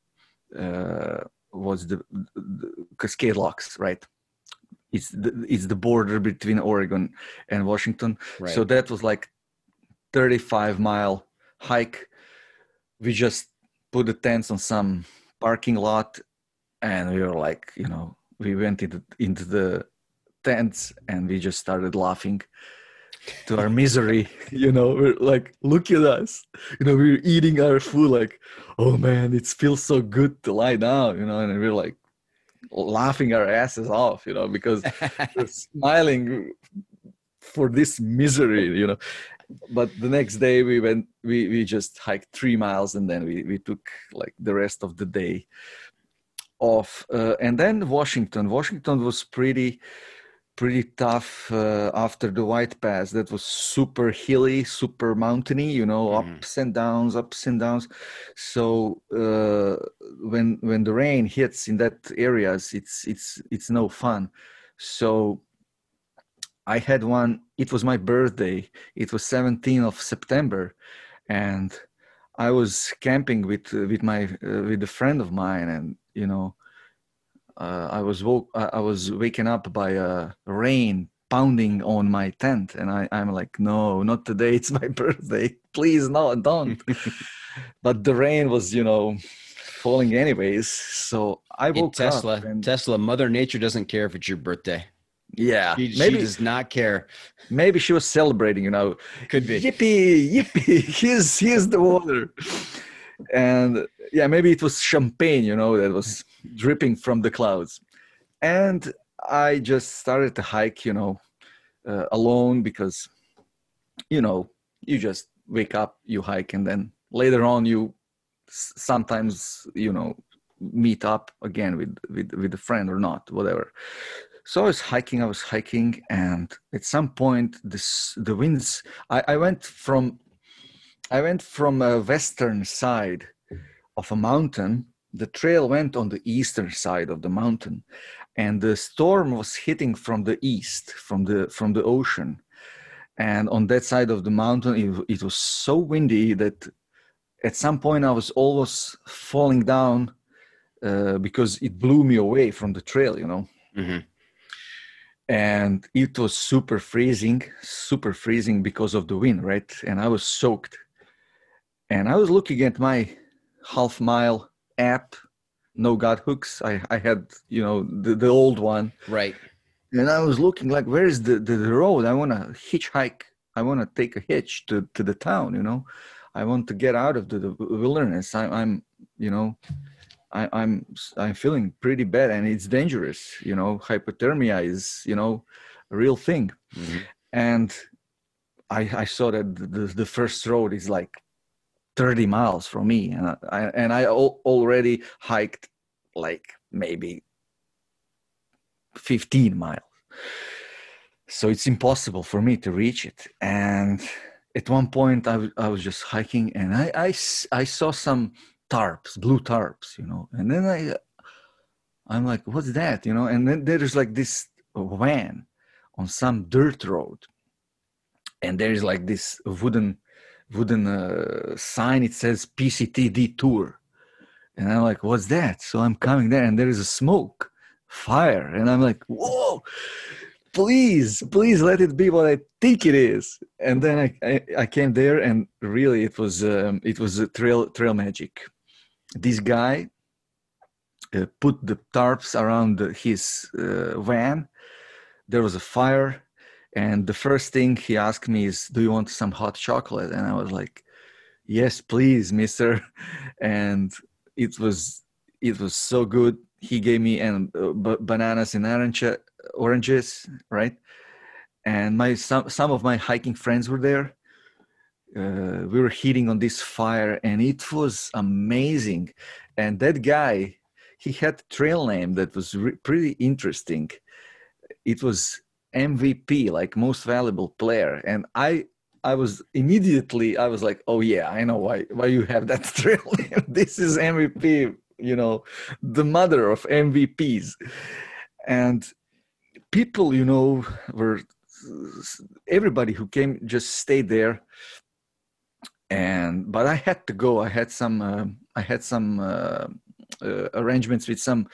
uh, was the, the Cascade Locks, right? It's the it's the border between Oregon and Washington. Right. So that was like 35 mile hike. We just put the tents on some parking lot and we were like, you know, we went into, into the tents and we just started laughing to our misery. You know, we're like, look at us. You know, we're eating our food like, oh man, it feels so good to lie down, you know, and we we're like laughing our asses off, you know, because we're smiling for this misery, you know. But the next day we went, we, we just hiked three miles and then we, we took like the rest of the day off. Uh, and then Washington, Washington was pretty, pretty tough uh, after the White Pass. That was super hilly, super mountainy, you know, Mhm. ups and downs, ups and downs. So uh, when when the rain hits in that areas, it's it's it's no fun. So I had one. It was my birthday. It was 17th of September, and I was camping with uh, with my uh, with a friend of mine, and you know, uh, I was woke. I was waken up by uh, rain pounding on my tent, and I I'm like, no, not today. It's my birthday. Please, no, don't. but the rain was, you know, falling anyways. So I woke Tesla, up. And, Tesla, Mother Nature doesn't care if it's your birthday. yeah, She, she does not care. maybe she was celebrating. You know, Could be. yippee yippee here's here's the water and yeah maybe it was champagne you know that was dripping from the clouds. And i just started to hike you know uh, alone because you know you just wake up you hike and then later on you sometimes you know meet up again with with with a friend or not whatever. So i was hiking i was hiking and at some point this the winds i i went from i went from a western side of a mountain. The trail went on the eastern side of the mountain and the storm was hitting from the east from the from the ocean. And on that side of the mountain it, it was so windy that at some point i was almost falling down uh, because it blew me away from the trail you know? Mhm. and it was super freezing super freezing because of the wind right? And i was soaked and i was looking at my half mile app no Guthooks i, I had you know the, the old one Right. and i was looking like where is the, the, the road i want to hitchhike i want to take a hitch to, to the town you know i want to get out of the, the wilderness I, i'm you know I, I'm I'm feeling pretty bad and it's dangerous. You know, hypothermia is you know a real thing. Mhm. And I I saw that the the first road is like 30 miles from me, and I, and I al- already hiked like maybe 15 miles. So it's impossible for me to reach it. And at one point, I was- I was just hiking, and I, I, I saw some tarps, blue tarps, you know. And then I, I'm like, what's that, you know? And then there's like this van on some dirt road, and there's like this wooden, wooden uh, sign. It says PCTD tour, and I'm like, what's that? So I'm coming there, and there is a smoke, fire, and I'm like, whoa. Please, please let it be what I think it is. And then I, I, I came there, and really, it was um, it was a trail trail magic this guy uh, put the tarps around his uh, van. There was a fire, and the first thing he asked me is, "Do you want some hot chocolate?" And I was like, "Yes, please, Mister." And it was it was so good. He gave me and uh, b- bananas and orange oranges, right? And my some some of my hiking friends were there. Uh, we were heating on this fire, and it was amazing. And that guy, he had trail name that was re- pretty interesting. It was MVP, like most valuable player, and I I was immediately I was like, oh yeah, I know why why you have that name. this is MVP, you know, the mother of MVPs, and people, you know, were everybody who came just stayed there. And but I had to go. I had some uh, I had some uh, uh, arrangements with some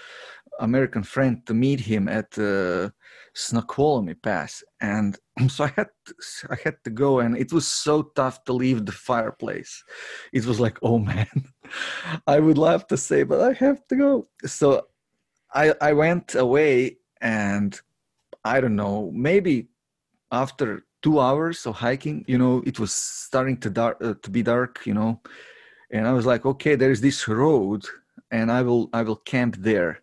American friend to meet him at uh, Snoqualmie Pass, and so I had to, I had to go, and it was so tough to leave the fireplace. It was like, oh man, I would love to say, but I have to go. So I I went away, and I don't know, maybe after two hours of hiking, you know, it was starting to dark uh, to be dark, you know, and I was like, okay, there is this road, and I will I will camp there.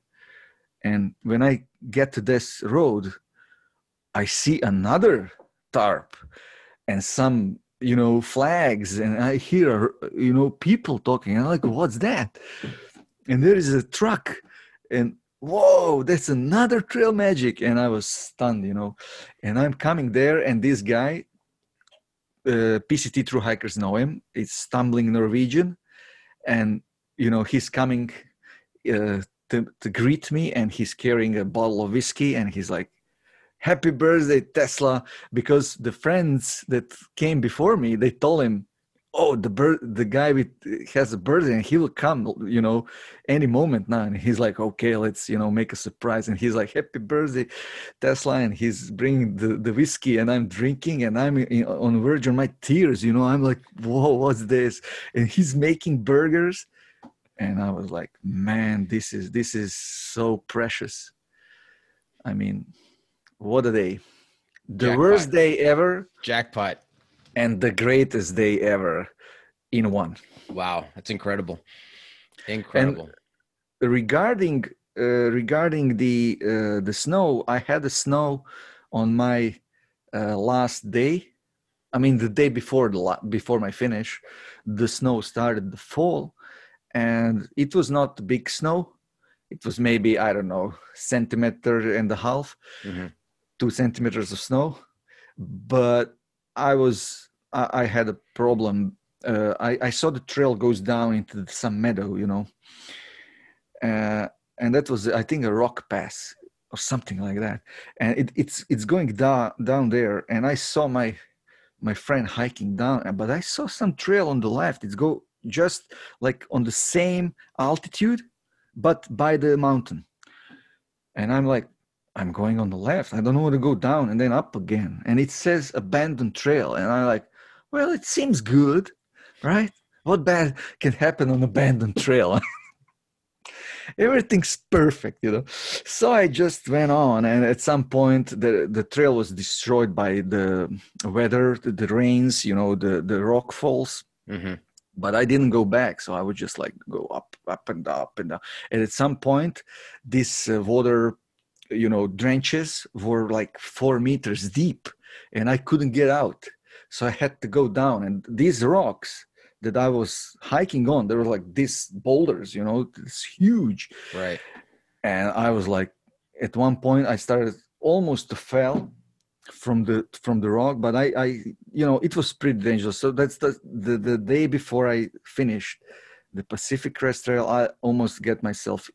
And when I get to this road, I see another tarp and some, you know, flags, and I hear, you know, people talking. I'm like, what's that? And there is a truck, and whoa, that's another trail magic. And I was stunned, you know. And I'm coming there, and this guy, uh, PCT True Hikers know him. It's stumbling Norwegian, and you know he's coming uh, to, to greet me, and he's carrying a bottle of whiskey, and he's like, happy birthday tesla because the friends that came before me they told him oh the bird the guy with has a birthday and he will come you know any moment now. And he's like okay let's you know make a surprise. And he's like happy birthday tesla and he's bringing the, the whiskey and i'm drinking and i'm on verge of my tears you know. I'm like whoa what's this? And he's making burgers and i was like man this is this is so precious i mean what a day the Jackpot. worst day ever Jackpot. and the greatest day ever in one Wow, that's incredible. Incredible. regarding uh, regarding the uh, the snow i had the snow on my uh, last day i mean the day before the la- before my finish the snow started to fall and it was not big snow. It was maybe i don't know centimeter and a half Mhm. two centimeters of snow. But i was i, I had a problem. Uh, I, I saw the trail goes down into some meadow you know. Uh, and that was i think a rock pass or something like that. And it, it's it's going down down there and i saw my my friend hiking down but i saw some trail on the left. It's go just like on the same altitude but by the mountain. And i'm like i'm going on the left. I don't know where to go down and then up again. And it says abandoned trail. And i'm like well it seems good right? What bad can happen on abandoned trail? Everything's perfect you know? So i just went on. And at some point the the trail was destroyed by the weather the, the rains you know the the rock falls. Mhm. But i didn't go back so i would just like go up up and up and down. And at some point this uh, water you know drenches were like four meters deep and i couldn't get out. So i had to go down and these rocks that i was hiking on they were like these boulders you know it's huge. Right. and i was like at one point i started almost to fell from the from the rock but i i you know it was pretty dangerous so that's the the, the day before i finished the pacific crest trail i almost get myself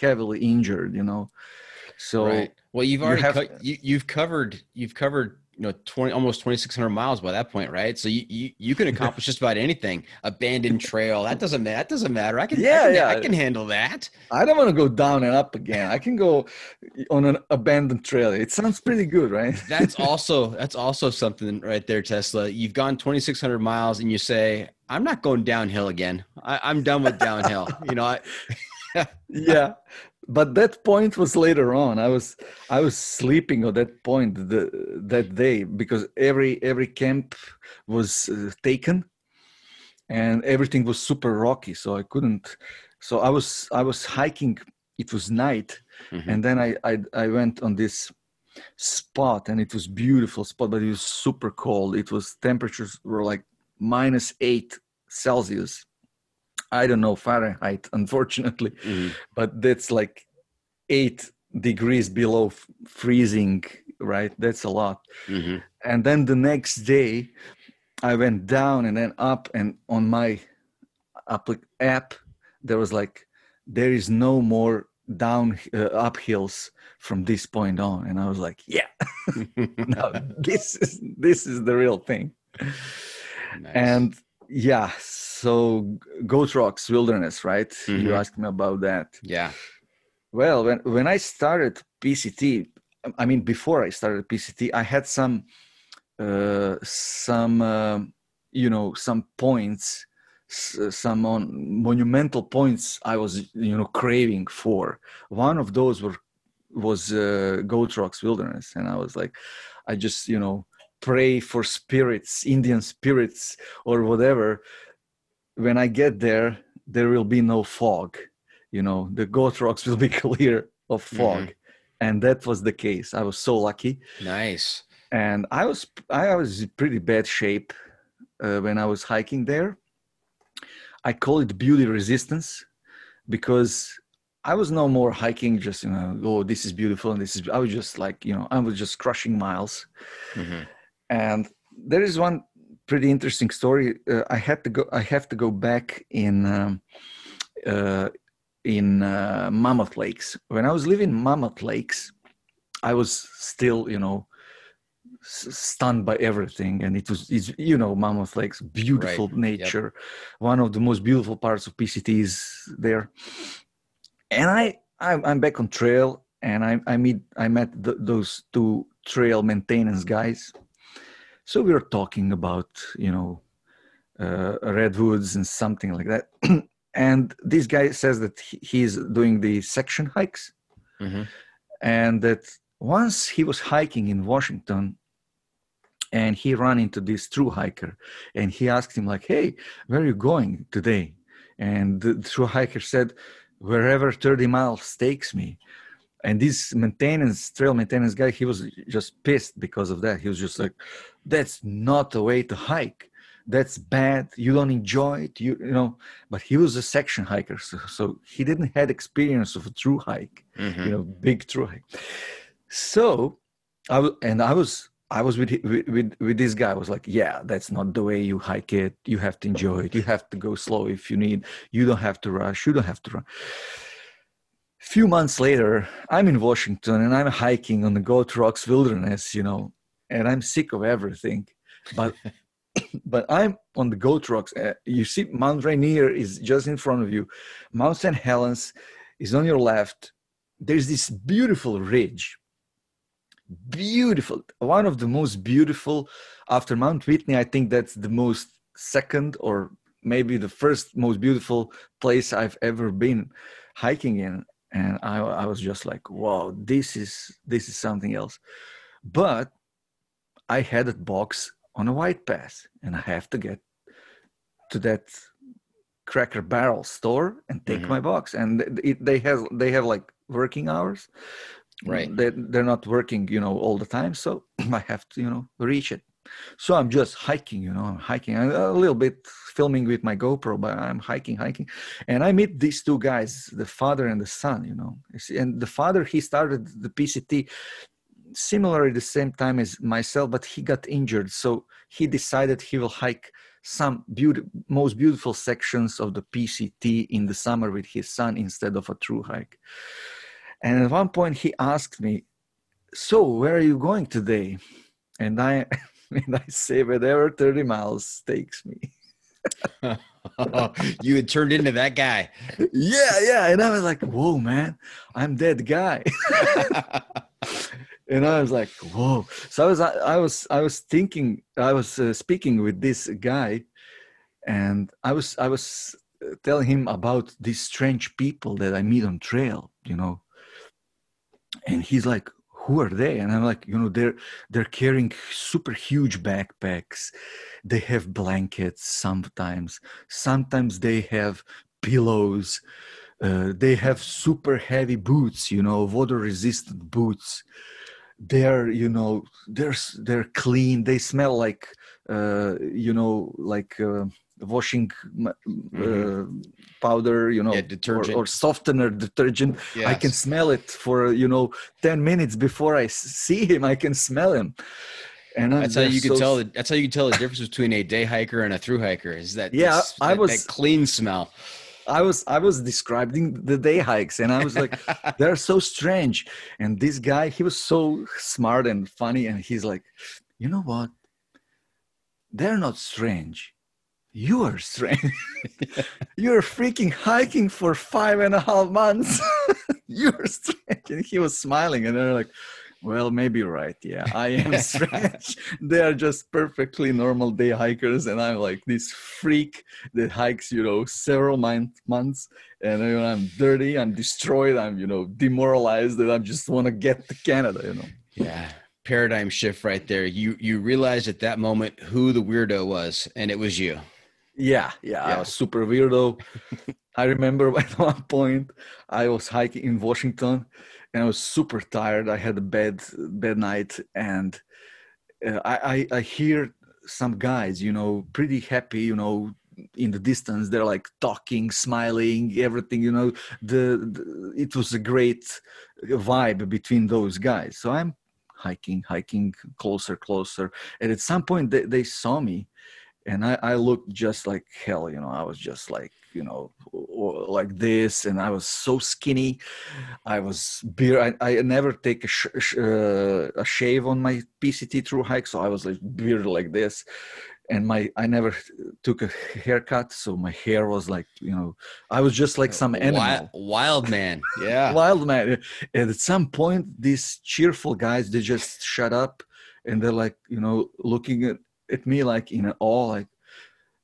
heavily injured you know so right. Well, you've you already have- co- you, you've covered you've covered you know 20 almost 2600 miles by that point right? So you you, you can accomplish just about anything. Abandoned trail that doesn't matter that doesn't matter. I can Yeah, I can, yeah. I can handle that. I don't want to go down and up again. I can go on an abandoned trail. It sounds pretty good right? That's also that's also something right there tesla. You've gone 2600 miles and you say i'm not going downhill again. I, i'm done with downhill. You know I, yeah but that point was later on. I was i was sleeping at that point the, that day because every every camp was uh, taken and everything was super rocky so i couldn't so i was i was hiking. It was night Mhm. and then I, I i went on this spot and it was beautiful spot but it was super cold. It was temperatures were like minus 8 celsius i don't know fahrenheit unfortunately mm-hmm. but that's like 8 degrees below freezing right that's a lot mm-hmm. and then the next day i went down and then up and on my app there was like there is no more down uh, up hills from this point on and i was like yeah no this is this is the real thing nice. and yeah so goat rocks wilderness right mm-hmm. you asked me about that yeah well when when i started pct i mean before i started pct i had some uh some uh, you know some points some monumental points I was you know craving for. One of those were was uh, Goat Rocks Wilderness, and I was like, I just you know pray for spirits, Indian spirits or whatever. When I get there, there will be no fog. You know, the Goat Rocks will be clear of fog, mm-hmm. and that was the case. I was so lucky. Nice. And I was I was in pretty bad shape uh, when I was hiking there I call it beauty resistance because I was no more hiking, just you know, oh, this is beautiful, and this is. I was just like, you know, I was just crushing miles. Mm-hmm. And there is one pretty interesting story. Uh, I had to go. I have to go back in um, uh, in uh, Mammoth Lakes. When I was living in Mammoth Lakes, I was still, you know, stunned by everything and it was it's, you know mammoth lakes beautiful right. nature yep. one of the most beautiful parts of pct is there and i i'm back on trail and i i meet i met the, those two trail maintenance guys so we were talking about you know uh, redwoods and something like that. And this guy says that he's doing the section hikes. Mm-hmm. and that once he was hiking in washington and he ran into this true hiker and he asked him like hey where are you going today? And the true hiker said wherever 30 miles takes me and this maintenance trail maintenance guy he was just pissed because of that he was just like that's not the way to hike that's bad you don't enjoy it you, you know but he was a section hiker so, so he didn't had experience of a true hike mm-hmm. you know big true hike so I and I was I was with, with with this guy. I was like, yeah, that's not the way you hike it. You have to enjoy it. You have to go slow if you need. You don't have to rush. You don't have to run. Few months later, I'm in Washington and I'm hiking on the Goat Rocks Wilderness, you know, and I'm sick of everything. But but I'm on the Goat Rocks. Uh, you see, Mount Rainier is just in front of you. Mount St. Helens is on your left. There's this beautiful ridge beautiful one of the most beautiful after mount whitney i think that's the most second or maybe the first most beautiful place i've ever been hiking in and i, I was just like wow this is this is something else. But i had a box on a white pass and i have to get to that Kracker Barrel store and take mm-hmm. my box. And it, they have they have like working hours. Right. They, they're not working you know all the time so i have to you know reach it so i'm just hiking you know i'm hiking a little bit filming with my gopro but i'm hiking hiking. And i meet these two guys the father and the son you know. And the father he started the pct similarly the same time as myself but he got injured. So he decided he will hike some beauty, most beautiful sections of the pct in the summer with his son instead of a true hike. And at one point he asked me, So where are you going today? And I and I say whatever 30 miles takes me. you had turned into that guy. Yeah, yeah. And I was like, whoa, man, I'm that guy. and I was like, whoa. So I was, I was, I was thinking, I was uh, speaking with this guy, and I was, I was uh, telling him about these strange people that I meet on trail. You know, and he's like who are they? And i'm like you know they're they're carrying super huge backpacks. They have blankets sometimes. Sometimes they have pillows. Uh, they have super heavy boots you know water resistant boots they're you know they're they're clean. They smell like uh, you know like uh, washing uh, mm-hmm. powder you know yeah, detergent. Or, or, softener detergent. Yes. i can smell it for you know 10 minutes before i see him. I can smell him. And that's how you can tell the, that's how you can tell the difference between a day hiker and a through hiker is that yeah i was that clean smell. I was I was describing the day hikes and I was like they're so strange. And this guy he was so smart and funny and he's like you know what? They're not strange you are strange you're freaking hiking for five and a half months you're strange and he was smiling and they're like well, maybe right. Yeah, I am strange. they are just perfectly normal day hikers, and I'm like this freak that hikes, you know, several month, months, and you know, I'm dirty, I'm destroyed, I'm, you know, demoralized, and I just want to get to Canada, you know. Yeah, paradigm shift right there. You you realized at that moment who the weirdo was, and it was you. Yeah, yeah, yeah. I was super weirdo. I remember at one point I was hiking in Washington and I was super tired. I had a bad bad night, and uh, I, I, I hear some guys, you know, pretty happy, you know, in the distance. They're like talking, smiling, everything. You know, the, the it was a great vibe between those guys. So I'm hiking, hiking closer, closer, and at some point they, they saw me, and I, I looked just like hell. You know, I was just like you know like this and i was so skinny. I was beer i, I never take a, sh- sh- uh, a shave on my pct through hike so i was like beard like this. And my i never took a haircut so my hair was like you know i was just like some animal. wild, wild man. Yeah. Wild man. And at some point these cheerful guys they just shut up and they're like you know looking at, at me like in awe like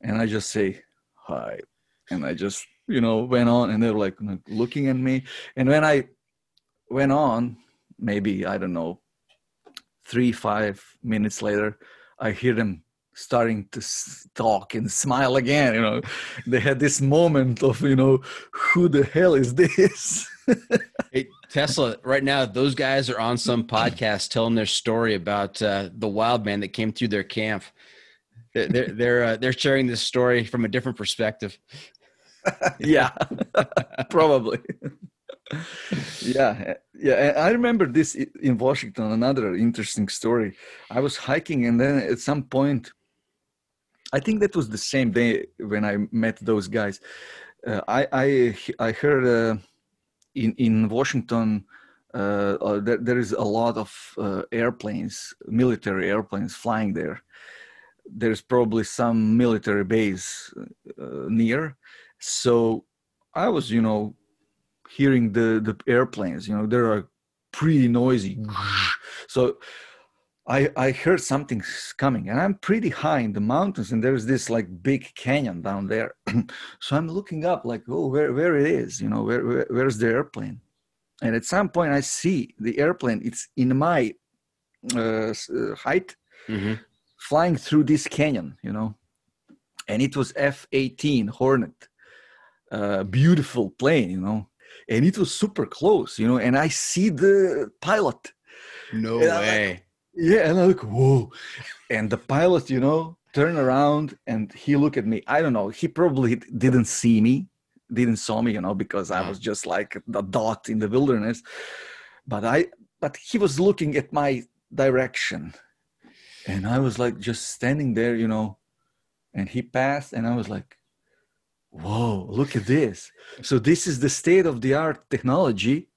and i just say hi. And I just you know went on, and they're like looking at me, and when I went on, maybe I don't know, three five minutes later, I hear them starting to talk and smile again you know. They had this moment of you know who the hell is this? Hey tesla right now those guys are on some podcast telling their story about uh, the wild man that came through their camp they're they're uh, they're sharing this story from a different perspective yeah, probably. yeah, yeah. I remember this in Washington. Another interesting story. I was hiking, and then at some point, I think that was the same day when I met those guys. Uh, I I I heard uh, in in Washington. Uh, uh there, there is a lot of uh, airplanes, military airplanes flying there. There's probably some military base uh, near, so I was, you know, hearing the the airplanes. You know, they are pretty noisy. So I I heard something coming, and I'm pretty high in the mountains, and there's this like big canyon down there. so I'm looking up, like, oh, where where it is? You know, where, where where's the airplane? And at some point, I see the airplane. It's in my uh, uh height, mm-hmm. Flying through this canyon. You know, and it was F-18 Hornet uh, beautiful plane, you know, and it was super close, you know, and I see the pilot. No way. Like, yeah, and I look, whoa, and the pilot, you know, turn around and he looked at me. I don't know. He probably didn't see me, didn't saw me, you know, because I was just like a dot in the wilderness. But I, but he was looking at my direction, and I was like just standing there, you know, and he passed, and I was like, whoa, look at this. So this is the state of the art technology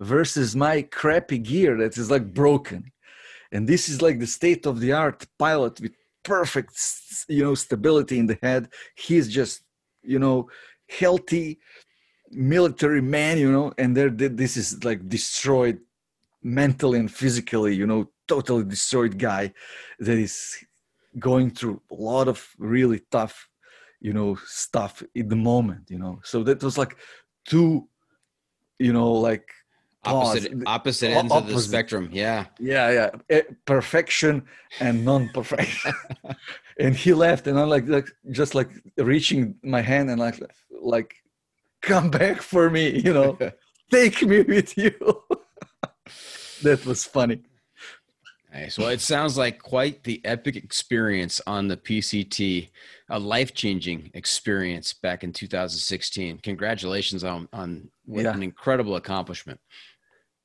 versus my crappy gear that is like broken. And this is like the state of the art pilot with perfect, you know, stability in the head. He's just, you know, healthy military man, you know, and there this is like destroyed mentally and physically, you know, totally destroyed guy that is going through a lot of really tough you know stuff in the moment you know? So that was like two you know like opposite opposite ends opposite. of the spectrum yeah. Yeah yeah. Eh, perfection and non-perfection. And he left and i'm like like just like reaching my hand and like like come back for me you know? Take me with you. That was funny Nice. Well, it sounds like quite the epic experience on the PCT, a life changing experience back in 2016. Congratulations on, on what Yeah. an incredible accomplishment.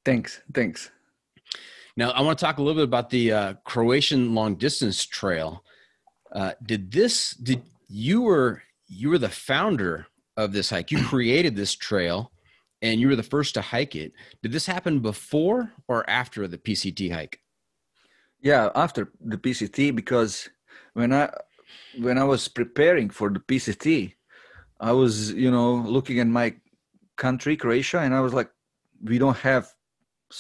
Thanks, thanks. Now, I want to talk a little bit about the uh, Croatian long distance trail. Uh, did this, did you were, you were the founder of this hike, you created this trail and you were the first to hike it. Did this happen before or after the PCT hike? Yeah, after the PCT, because when I when I was preparing for the PCT, I was you know looking at my country, Croatia, and I was like, we don't have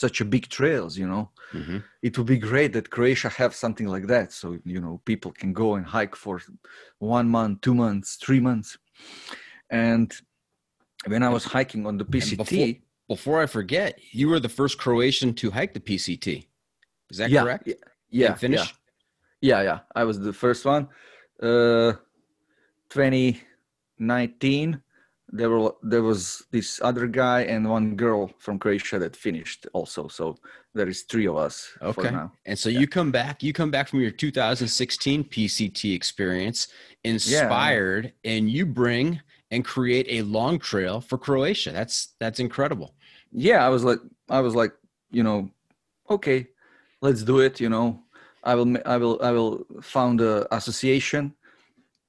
such a big trails, you know. Mm-hmm. It would be great that Croatia have something like that, so you know people can go and hike for one month, two months, three months. And when I was hiking on the PCT, before- Before I forget, you were the first Croatian to hike the PCT. Is that yeah, correct? Yeah, yeah, finish? Yeah, yeah, yeah. I was the first one. Uh, 2019, there were there was this other guy and one girl from Croatia that finished also. So there is three of us for Okay. And so you come back, you come back from your 2016 PCT experience, inspired, and you bring and create a long trail for Croatia. That's that's incredible. Yeah, I was like, I was like, you know, okay, let's do it. You know, I will, I will, I will found a association.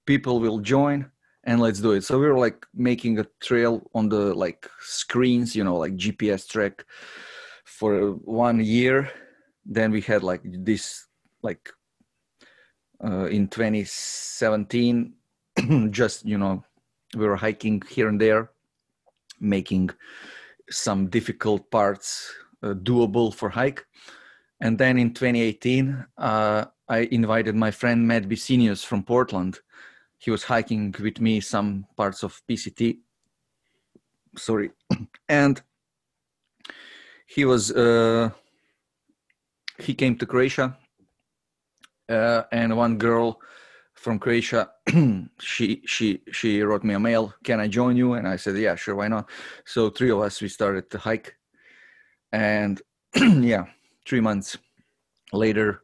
People will join, and let's do it. So we were like making a trail on the like screens, you know, like GPS track for one year. Then we had like this, like uh, in 2017, just you know, we were hiking here and there, making some difficult parts uh, doable for hike. And then in 2018, uh, I invited my friend Matt Vicinius from Portland. He was hiking with me some parts of PCT. Sorry. And he was, uh, he came to Croatia. Uh, and one girl from Croatia, she she she wrote me a mail. Can I join you? And I said, yeah, sure, why not? So three of us we started to hike, and yeah, three months later,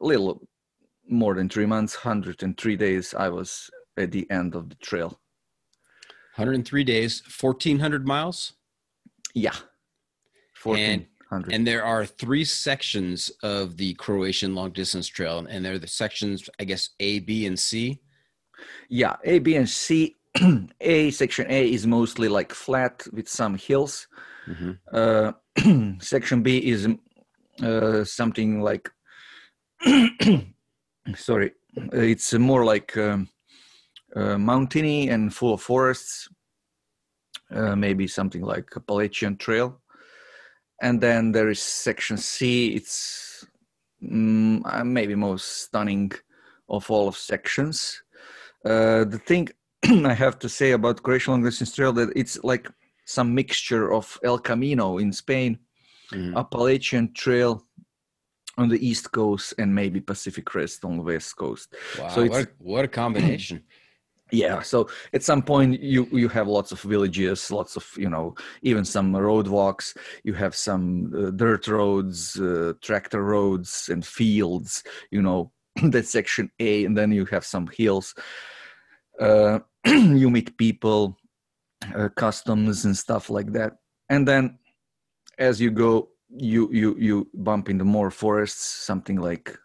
a little more than three months, hundred and three days, I was at the end of the trail. 103 days, 1400 miles, Yeah, fourteen hundred. and there are three sections of the Croatian long distance trail, and they're the sections, I guess, A, B, and C. Yeah, A, B, and C. A section A is mostly like flat with some hills. Mhm. Uh, section B is uh, something like sorry, it's more like um, uh, mountainy and full of forests. Uh, maybe something like Appalachian Trail, and then there is section C. It's uh, maybe most stunning of all of sections. Uh, the thing I have to say about Croatian long distance trail that it's like some mixture of El Camino in Spain, Mhm. Appalachian Trail on the east coast, and maybe Pacific Crest on the west coast. Wow, So it's- what, a, what a combination. Yeah, so at some point you you have lots of villages, lots of you know even some road walks. You have some uh, dirt roads, uh, tractor roads, and fields. You know that section A, and then you have some hills. Uh, you meet people, uh, customs, and stuff like that. And then as you go, you you you bump into more forests, something like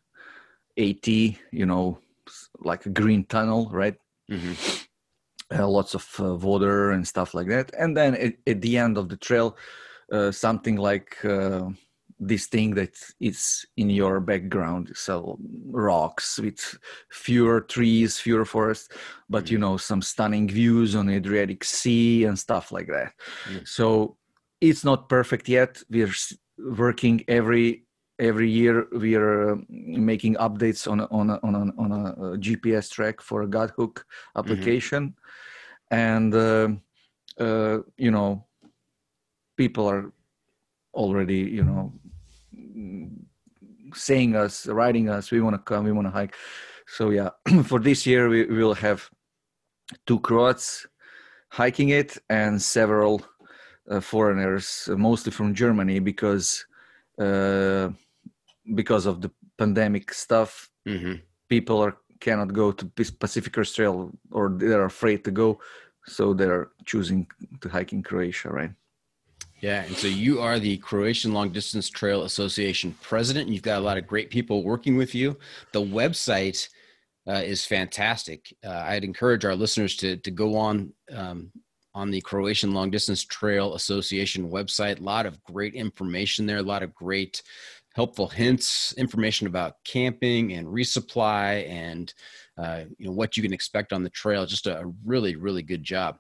80 You know, like a green tunnel, right? Mhm. uh, lots of uh, water and stuff like that. And then at, at the end of the trail, uh, something like uh, this thing that is in your background. So rocks with fewer trees, fewer forests, but you know some stunning views on Adriatic Sea and stuff like that. Mm. So it's not perfect yet. We're working every every year we are uh, making updates on a, on a, on a, on a, uh, GPS track for a Guthook application, and uh, uh, you know, people are already you know saying us, writing us, we want to come, we want to hike. So yeah, for this year we will have two Croats hiking it and several foreigners, uh, mostly from Germany, because uh, because of the pandemic stuff, hmm people are cannot go to Pacific Crest Trail or they're afraid to go, so they're choosing to hike in Croatia, right? Yeah, and so you are the Croatian Long Distance Trail Association president. You've got a lot of great people working with you. The website uh, is fantastic. Uh, I'd encourage our listeners to to go on um, on the Croatian Long Distance Trail Association website. A lot of great information there. A lot of great helpful hints, information about camping and resupply, and uh, you know what you can expect on the trail. Just a really really good job.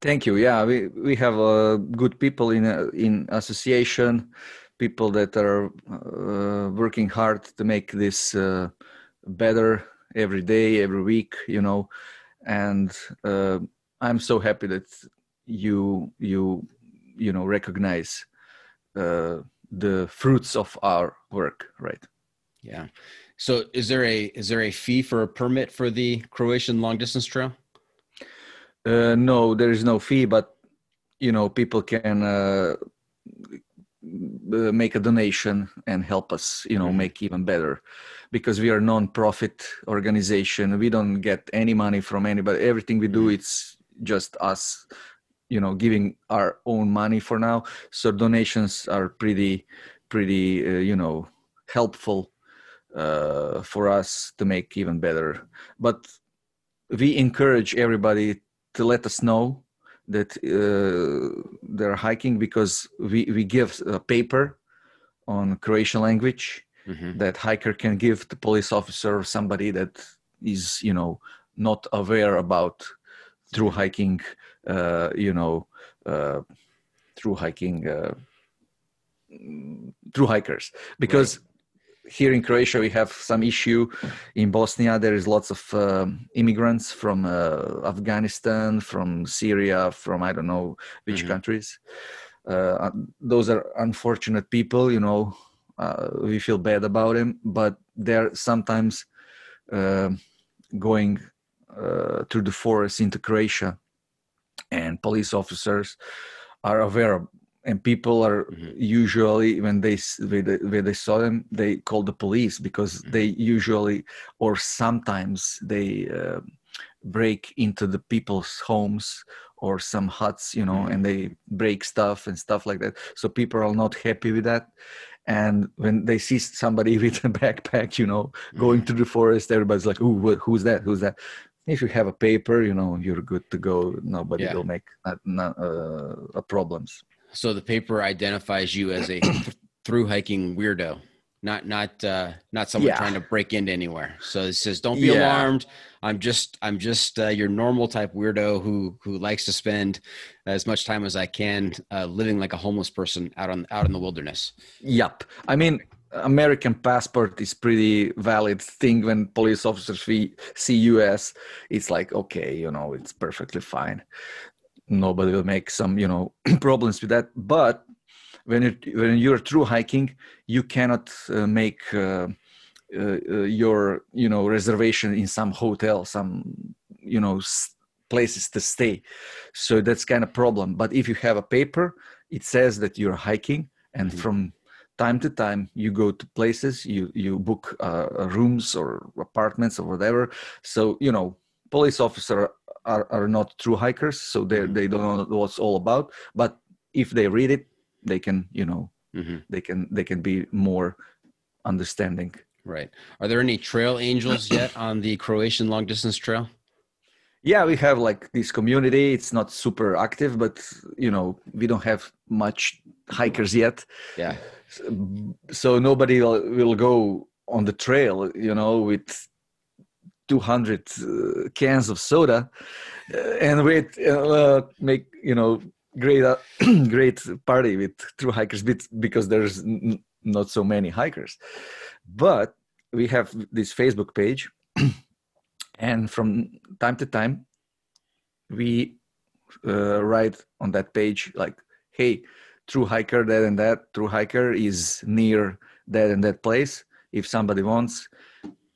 Thank you. Yeah, we we have uh, good people in uh, in association, people that are uh, working hard to make this uh, better every day, every week. You know, and uh, I'm so happy that you you you know recognize uh, the fruits of our work, right? Yeah. So is there a is there a fee for a permit for the Croatian long distance trail? Uh, no, there is no fee, but you know people can uh, uh, make a donation and help us, you know, Mhm. make even better, because we are a non-profit organization. We don't get any money from anybody. Everything we do, it's just us, you know, giving our own money for now. So donations are pretty, pretty, uh, you know, helpful uh, for us to make even better. But we encourage everybody to let us know that uh, they're hiking because we, we give a paper on Croatian language Mhm. that hiker can give to police officer or somebody that is you know not aware about through hiking uh, you know uh, through hiking uh, through hikers. Because here in Croatia we have some issue. In Bosnia there is lots of um, immigrants from uh, Afghanistan from Syria from I don't know which Mhm. countries. Uh, those are unfortunate people you know uh, we feel bad about them but they're sometimes going through the forest into Croatia and police officers are aware of and people are Mhm. usually when they when they, saw them they call the police because Mhm. they usually or sometimes they uh, break into the people's homes or some huts you know Mhm. and they break stuff and stuff like that so people are not happy with that and when they see somebody with a backpack you know going through the forest everybody's like ooh who's that who's that if you have a paper you know you're good to go nobody Yeah. will make not, not, uh, problems So the paper identifies you as a th- through hiking weirdo, not not uh, not someone Yeah. trying to break into anywhere. So it says, "Don't be Yeah. alarmed. I'm just I'm just uh, your normal type weirdo who who likes to spend as much time as I can uh, living like a homeless person out on out in the wilderness." Yep. I mean, American passport is pretty valid thing when police officers see, see US. It's like, okay, you know, it's perfectly fine. Nobody will make some, you know, problems with that. But when it, when you're through hiking, you cannot uh, make uh, uh, uh, your, you know, reservation in some hotel, some, you know, s- places to stay. So that's kind of problem. But if you have a paper, it says that you're hiking, and Mhm. from time to time you go to places you you book uh, rooms or apartments or whatever so you know police officer are, are not true hikers so they Mhm. they don't know what's all about but if they read it they can you know hmm they can they can be more understanding Right. Are there any trail angels yet on the Croatian long distance trail? Yeah we have like this community. It's not super active but you know we don't have much hikers yet. Yeah. so nobody will, will go on the trail you know with 200 uh, cans of soda uh, and wait uh, make you know great uh, great party with true hikers because there's n- not so many hikers. But we have this facebook page and from time to time we uh, write on that page like hey true hiker that and that. True hiker is near that and that place. If somebody wants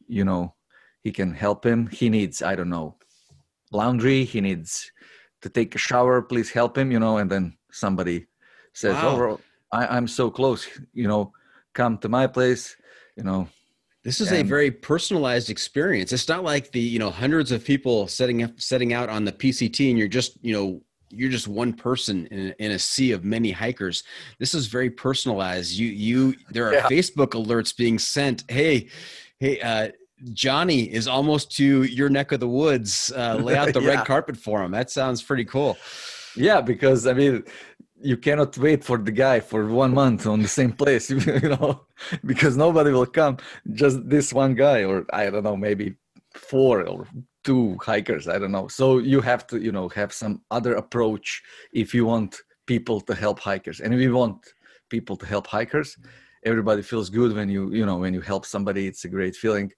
you know he can help him. He needs i don't know laundry. He needs to take a shower. Please help him you know. And then somebody says Wow. oh I, i'm so close. You know come to my place. You know this is a very personalized experience it's not like the you know hundreds of people setting up setting out on the pct and you're just you know you're just one person in, in a sea of many hikers this is very personalized you you there are yeah. facebook alerts being sent hey hey uh Johnny is almost to your neck of the woods. Uh, lay out the yeah. red carpet for him. That sounds pretty cool. Yeah, because I mean, you cannot wait for the guy for one month on the same place, you know, because nobody will come. Just this one guy, or I don't know, maybe four or two hikers. I don't know. So you have to, you know, have some other approach if you want people to help hikers, and we want people to help hikers. Everybody feels good when you, you know, when you help somebody. It's a great feeling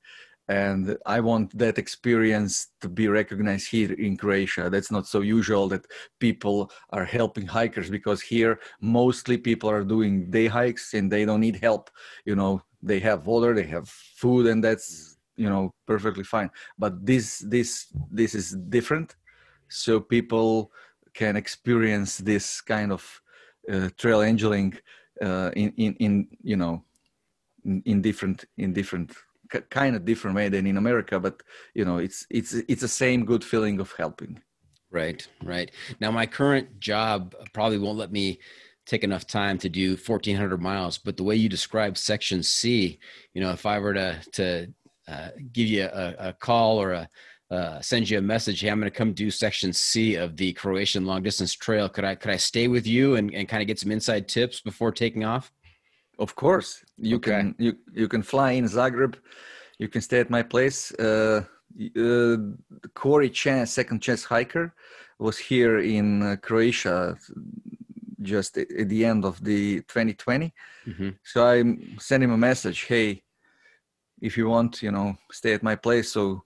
and i want that experience to be recognized here in croatia. That's not so usual that people are helping hikers because here mostly people are doing day hikes and they don't need help. You know they have water they have food and that's you know perfectly fine. But this this this is different. So people can experience this kind of uh, trail angeling uh, in in in you know in, in different in different kind of different way than in America, but you know, it's it's it's the same good feeling of helping. Right, right. Now, my current job probably won't let me take enough time to do 1400 miles but the way you describe section c you know if i were to to uh, give you a, a, call or a uh, send you a message hey i'm going to come do section c of the croatian long distance trail could i could i stay with you and, and kind of get some inside tips before taking off of course, you okay. can you you can fly in Zagreb. You can stay at my place. Uh, uh, Corey Chan, second chance hiker, was here in uh, Croatia just at the end of the 2020. Mm-hmm. So I sent him a message. Hey, if you want, you know, stay at my place. So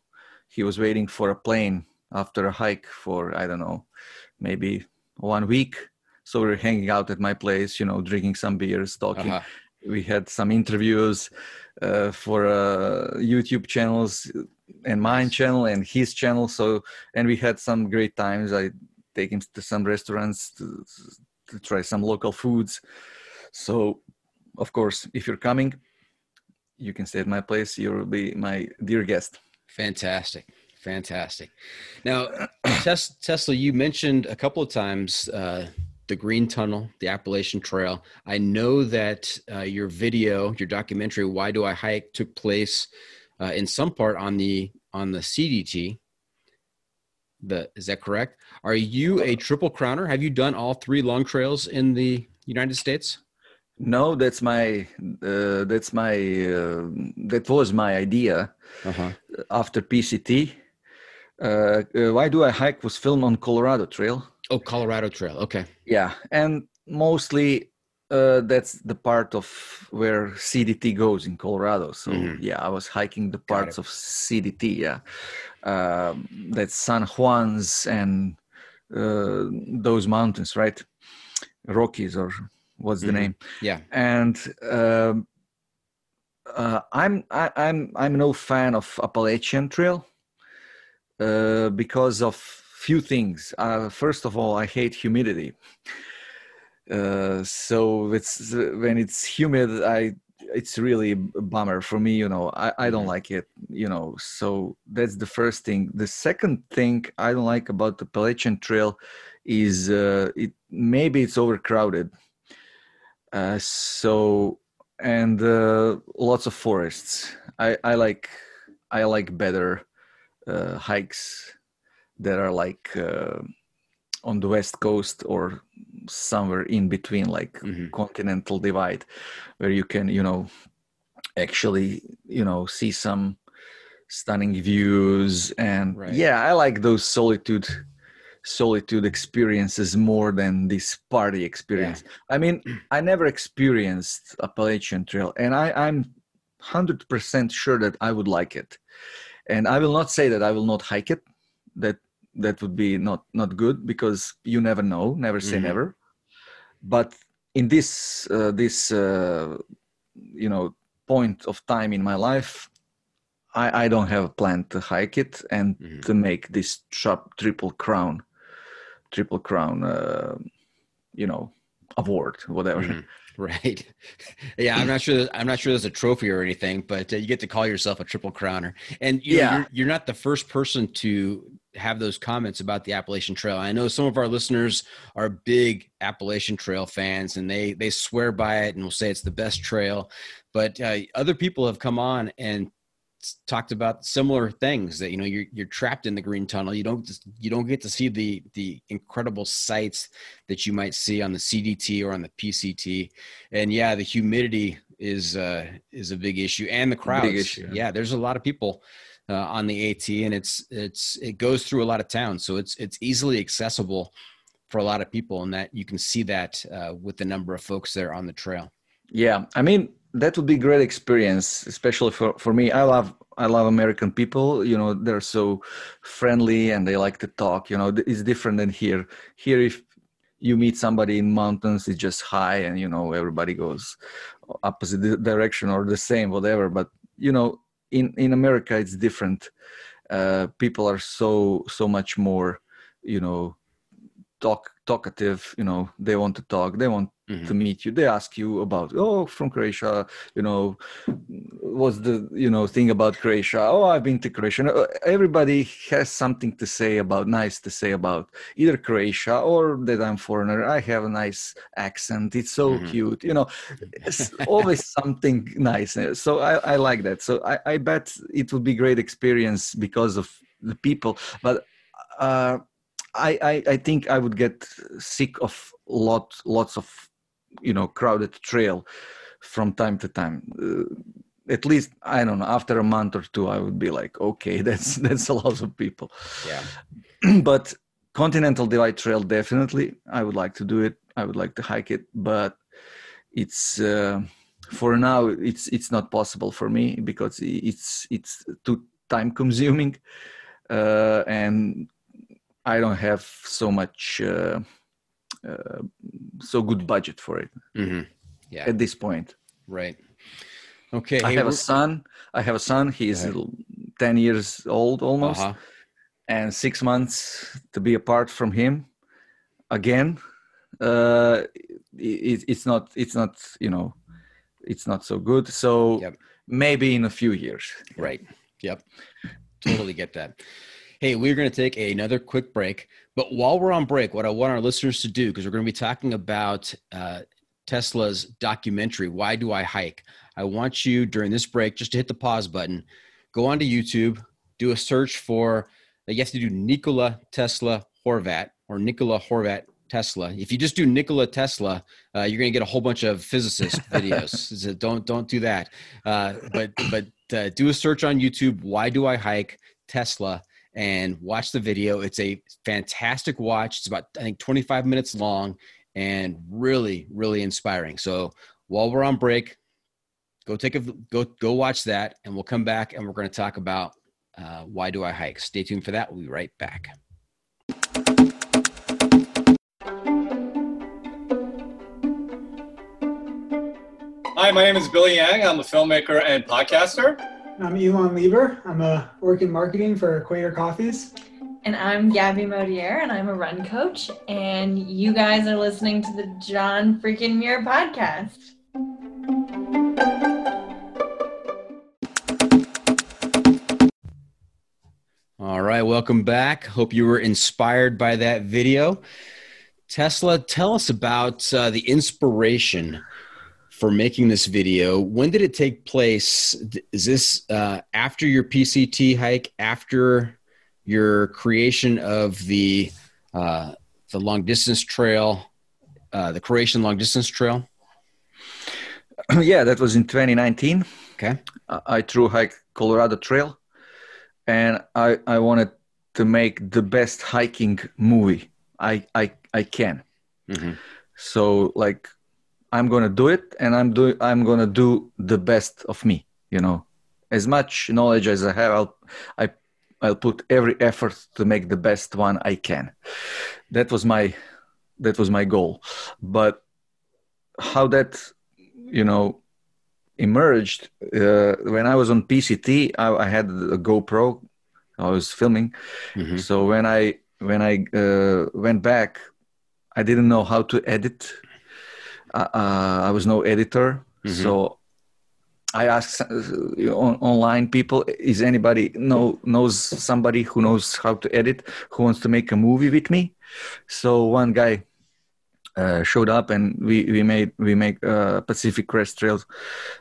he was waiting for a plane after a hike for I don't know, maybe one week so we are hanging out at my place, you know, drinking some beers, talking. Uh-huh. We had some interviews uh, for uh, YouTube channels and mine channel and his channel. So, and we had some great times. I take him to some restaurants to, to try some local foods. So, of course, if you're coming, you can stay at my place. You'll be my dear guest. Fantastic. Fantastic. Now, Tesla, you mentioned a couple of times uh, the Green Tunnel, the Appalachian Trail. I know that uh, your video, your documentary, "Why Do I Hike," took place uh, in some part on the on the CDT. The is that correct? Are you a triple crowner? Have you done all three long trails in the United States? No, that's my uh, that's my uh, that was my idea uh-huh. after PCT. Uh, uh, Why do I hike was filmed on Colorado Trail Oh, Colorado Trail. Okay. Yeah, and mostly uh, that's the part of where CDT goes in Colorado. So mm-hmm. yeah, I was hiking the parts of CDT. Yeah, um, that's San Juan's and uh, those mountains, right? Rockies or what's mm-hmm. the name? Yeah, and. Um, uh, I'm I, am i I'm no fan of Appalachian Trail uh, because of few things. Uh, first of all, I hate humidity. Uh, so it's when it's humid, I it's really a bummer for me. You know, I, I don't mm-hmm. like it. You know, so that's the first thing. The second thing I don't like about the Appalachian Trail is uh, it maybe it's overcrowded. Uh, so and uh, lots of forests. I, I like I like better uh, hikes that are like uh, on the west coast or somewhere in between like mm-hmm. continental divide where you can you know actually you know see some stunning views and right. yeah i like those solitude solitude experiences more than this party experience yeah. i mean i never experienced appalachian trail and i i'm 100% sure that i would like it and i will not say that i will not hike it that that would be not not good because you never know never say mm-hmm. never but in this uh, this uh, you know point of time in my life i i don't have a plan to hike it and mm-hmm. to make this sharp triple crown triple crown uh, you know award, whatever. Mhm. Right. Yeah, I'm not sure. I'm not sure there's a trophy or anything, but uh, you get to call yourself a triple crowner. And you know, Yeah. you're, you're not the first person to have those comments about the Appalachian Trail. I know some of our listeners are big Appalachian Trail fans, and they they swear by it and will say it's the best trail. But uh, other people have come on and talked about similar things that you know you're you're trapped in the green tunnel you don't you don't get to see the the incredible sights that you might see on the CDT or on the PCT and yeah the humidity is uh is a big issue and the crowds issue, yeah. yeah there's a lot of people uh, on the AT and it's it's it goes through a lot of towns so it's it's easily accessible for a lot of people and that you can see that uh, with the number of folks there on the trail Yeah, I mean that would be great experience, especially for for me. I love I love American people. You know, they're so friendly and they like to talk. You know, it's different than here. Here, if you meet somebody in mountains, it's just hi, and you know everybody goes opposite direction or the same, whatever. But you know, in in America, it's different. Uh, people are so so much more, you know, talk talkative. You know, they want to talk. They want Mhm. to meet you they ask you about oh from croatia you know what's the you know thing about croatia oh i've been to croatia everybody has something to say about nice to say about either croatia or that i'm foreigner i have a nice accent it's so Mhm. cute you know it's always something nice so i i like that so i i bet it would be great experience because of the people but uh I, I, I think I would get sick of lot lots of you know crowded trail from time to time. Uh, at least I don't know. After a month or two, I would be like, okay, that's that's a lot of people. yeah but Continental Divide Trail definitely. I would like to do it. I would like to hike it, but it's uh, for now it's it's not possible for me because it's it's too time consuming, uh, and I don't have so much uh, uh, so good budget for it hmm yeah at this point. right okay I hey, have a son. I have a son. He's ahead. ten years old almost, uh-huh. and six months to be apart from him again. Uh, it, it's not. It's not. You know, it's not so good. So Yep. maybe in a few years. Right. Yep. Totally get that. Hey, we're going to take another quick break. But while we're on break, what I want our listeners to do, because we're going to be talking about uh, Tesla's documentary, Why Do I Hike? I want you during this break just to hit the pause button, go onto YouTube, do a search for, you have to do Nikola Tesla Horvat or Nikola Horvat Tesla. If you just do Nikola Tesla, uh, you're going to get a whole bunch of physicist videos. so don't don't do that. Uh, but but uh, do a search on YouTube. Why do I hike Tesla? And watch the video. It's a fantastic watch. It's about I think 25 minutes long and really really inspiring. So while we're on break, go take a go go watch that, and we'll come back and we're going to talk about uh, why do I hike. Stay tuned for that. We'll be right back. Hi, my name is Billy Yang. I'm a filmmaker and podcaster. I'm Elon Lieber. I'm a work in marketing for Equator Coffees. And I'm Gabby Modier, and I'm a run coach. And you guys are listening to the John Freaking Muir podcast. All right, welcome back. Hope you were inspired by that video. Tesla, tell us about uh, the inspiration for making this video. When did it take place? Is this uh, after your PCT hike? After your creation of the uh, the long distance trail, uh, the Croatian long distance trail? yeah, that was in 2019. Okay. I through hike Colorado Trail, and I I wanted to make the best hiking movie I I I can. Mm-hmm. So like, I'm gonna do it, and I'm do I'm gonna do the best of me. You know, as much knowledge as I have, I'll I I'll put every effort to make the best one I can. That was my that was my goal, but how that you know emerged uh, when I was on PCT. I, I had a GoPro. I was filming. Mhm. So when I when I uh, went back, I didn't know how to edit. Uh, uh, I was no editor, Mhm. so I asked uh, on, online people: Is anybody know knows somebody who knows how to edit who wants to make a movie with me? So one guy uh, showed up, and we we made we make a Pacific Crest Trail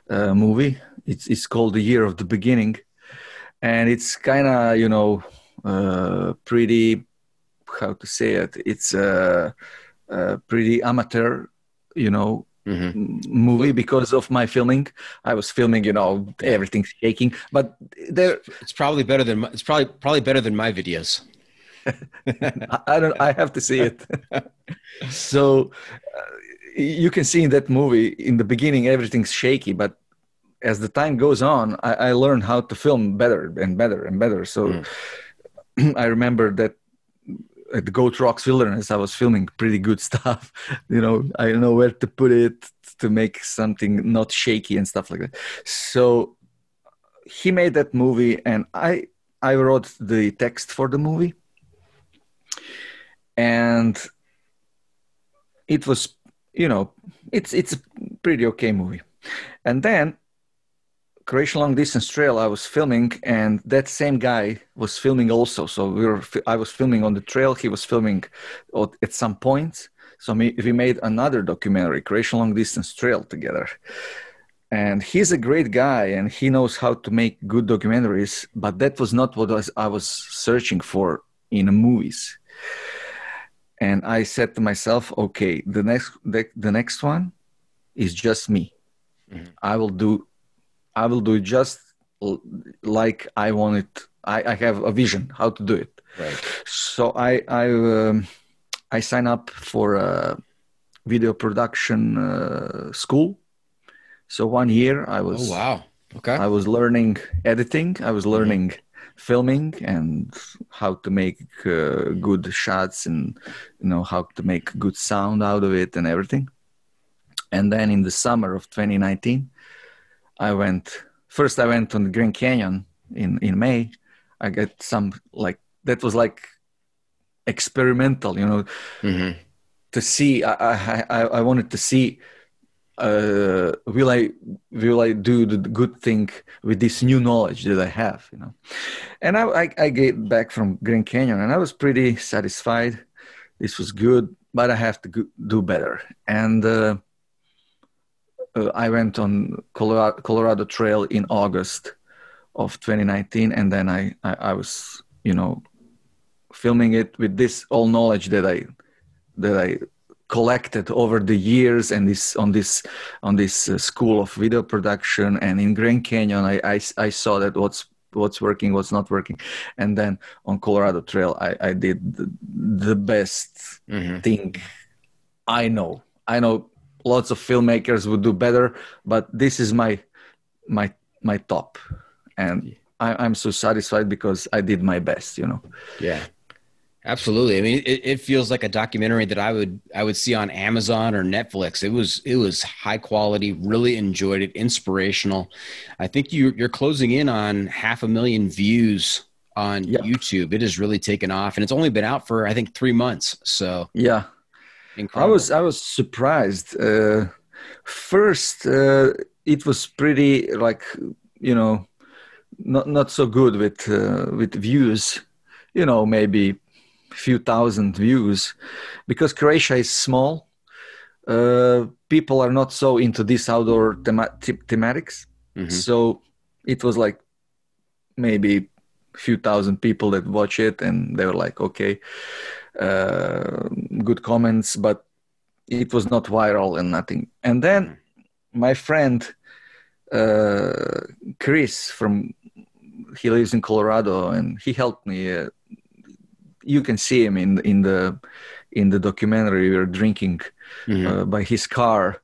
uh, movie. It's it's called The Year of the Beginning, and it's kind of you know uh, pretty how to say it. It's a, a pretty amateur, you know, Mhm. movie because of my filming. I was filming, you know, everything's shaking, but there It's probably better than my, it's probably probably better than my videos. I don't. I have to see it. so uh, you can see in that movie in the beginning everything's shaky, but as the time goes on, I, I learned how to film better and better and better. So I remember that at the Goat Rocks Wilderness, I was filming pretty good stuff. You know, I know where to put it to make something not shaky and stuff like that. So he made that movie, and I I wrote the text for the movie, and it was you know it's it's a pretty okay movie, and then Croatian Long Distance Trail I was filming, and that same guy was filming also. So we were, I was filming on the trail. He was filming at some point. So we, made another documentary, Croatian Long Distance Trail, together. And he's a great guy, and he knows how to make good documentaries. But that was not what I was, searching for in movies. And I said to myself, okay, the next the, the next one is just me. Mm-hmm. I will do I will do it just like I want it. I, I have a vision how to do it. Right. So I I um, I sign up for a video production uh, school. So one year I was Oh wow. Okay. I was learning editing. I was learning filming and how to make uh, good shots and you know how to make good sound out of it and everything. And then in the summer of 2019, I went first. I went on the Grand Canyon in in May. I got some like that was like experimental, you know, Mhm. to see. I I I, I wanted to see. Uh, will I will I do the good thing with this new knowledge that I have? You know, and I I, I get back from Grand Canyon and I was pretty satisfied. This was good, but I have to go- do better. And uh, uh, I went on Colorado, Colorado Trail in August of 2019, and then I, I I was you know filming it with this all knowledge that I that I collected over the years and this on this on this uh, school of video production and in Grand Canyon I, I I saw that what's what's working what's not working and then on Colorado Trail I I did the, the best Mhm. thing I know I know lots of filmmakers would do better but this is my my my top and I, I'm so satisfied because I did my best you know Yeah. Absolutely. I mean, it, it feels like a documentary that I would I would see on Amazon or Netflix. It was it was high quality. Really enjoyed it. Inspirational. I think you you're closing in on half a million views on Yeah. YouTube. It has really taken off, and it's only been out for I think three months. So yeah I was I was surprised. Uh, first, uh, it was pretty like you know, not not so good with uh, with views. You know, maybe few thousand views, because Croatia is small. Uh, people are not so into this outdoor thema- the- thematics, Mhm. so it was like maybe few thousand people that watch it, and they were like, okay, good comments, but it was not viral and nothing. And then my friend uh, Chris from he lives in Colorado, and he helped me. Uh, you can see him in in the in the documentary. We were drinking Mhm. uh, by his car.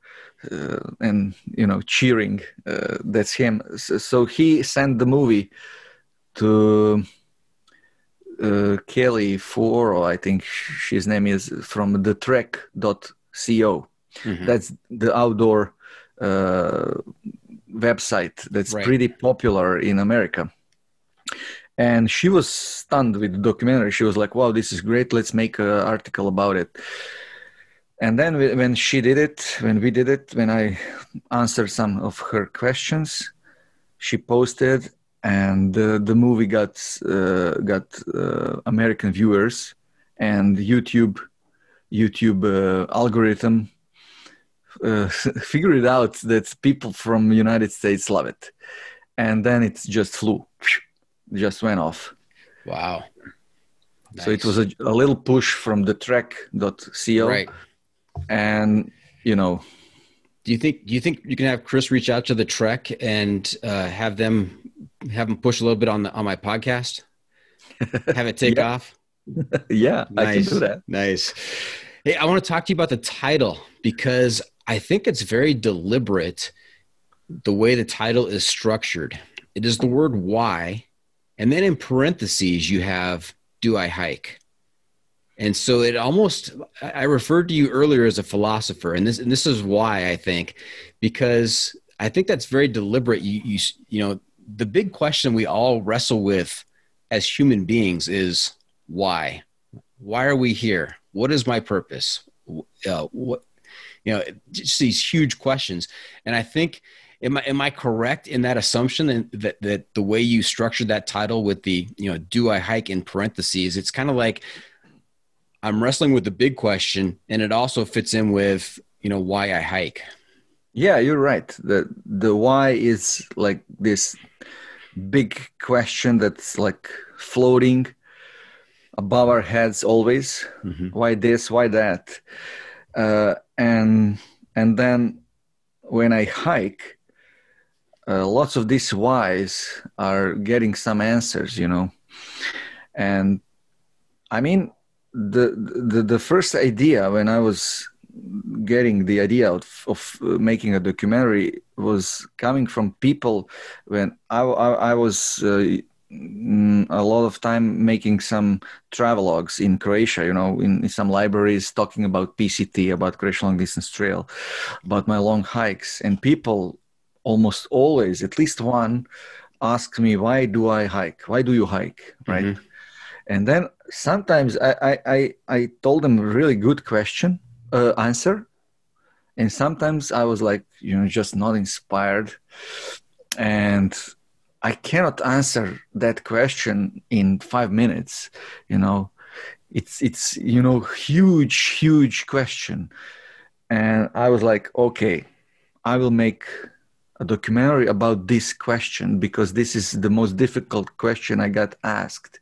Uh, and you know cheering uh, that's him so, so he sent the movie to uh, Kelly Floro, I think his name is from the trek.co. Mhm. That's the outdoor uh, website that's Right. pretty popular in America. And she was stunned with the documentary. She was like, wow, this is great. Let's make an article about it. and then we- when she did it, when we did it, when I answered some of her questions, she posted, and the the movie got uh, got uh, American viewers, and YouTube YouTube uh, algorithm uh, figured out that people from United States love it, and then it just flew, just went off. Wow. So it was a, a little push from the trek.co, right. and you know, Do you think do you think you can have Chris reach out to the Trek and uh, have them have them push a little bit on the on my podcast? Have it take Yeah. off? yeah, I can do that. Nice. Hey, I want to talk to you about the title because I think it's very deliberate the way the title is structured. It is the word why, and then in parentheses, you have do I hike? And so it almost, I I referred to you earlier as a philosopher, and this, and this is why I think, because I think that's very deliberate. You, you, you know, the big question we all wrestle with as human beings is why? Why are we here? What is my purpose? Uh, what, you know, just these huge questions. And I think, am I, am I correct in that assumption that, that, that the way you structured that title with the, you know, do I hike in parentheses, it's kind of like I'm wrestling with the big question and it also fits in with, you know, why I hike. Yeah, you're right. The the why is like this big question that's like floating above our heads always. Mhm. Why this? Why that? Uh, and and then when I hike, uh, lots of these whys are getting some answers, you know. And I mean, the the the first idea when I was getting the idea of, of uh, making a documentary was coming from people when I, I, I was uh, mm, a lot of time making some travelogues in Croatia, you know, in, in some libraries talking about PCT, about Croatian Long Distance Trail, about my long hikes. And people almost always, at least one, asked me, why do I hike? Why do you hike? Right. Mhm. And then sometimes I, I, I, I told them a really good question uh, answer. And sometimes i was like you know just not inspired. And i cannot answer that question in five minutes you know. It's it's you know huge huge question. And i was like okay i will make a documentary about this question because this is the most difficult question i got asked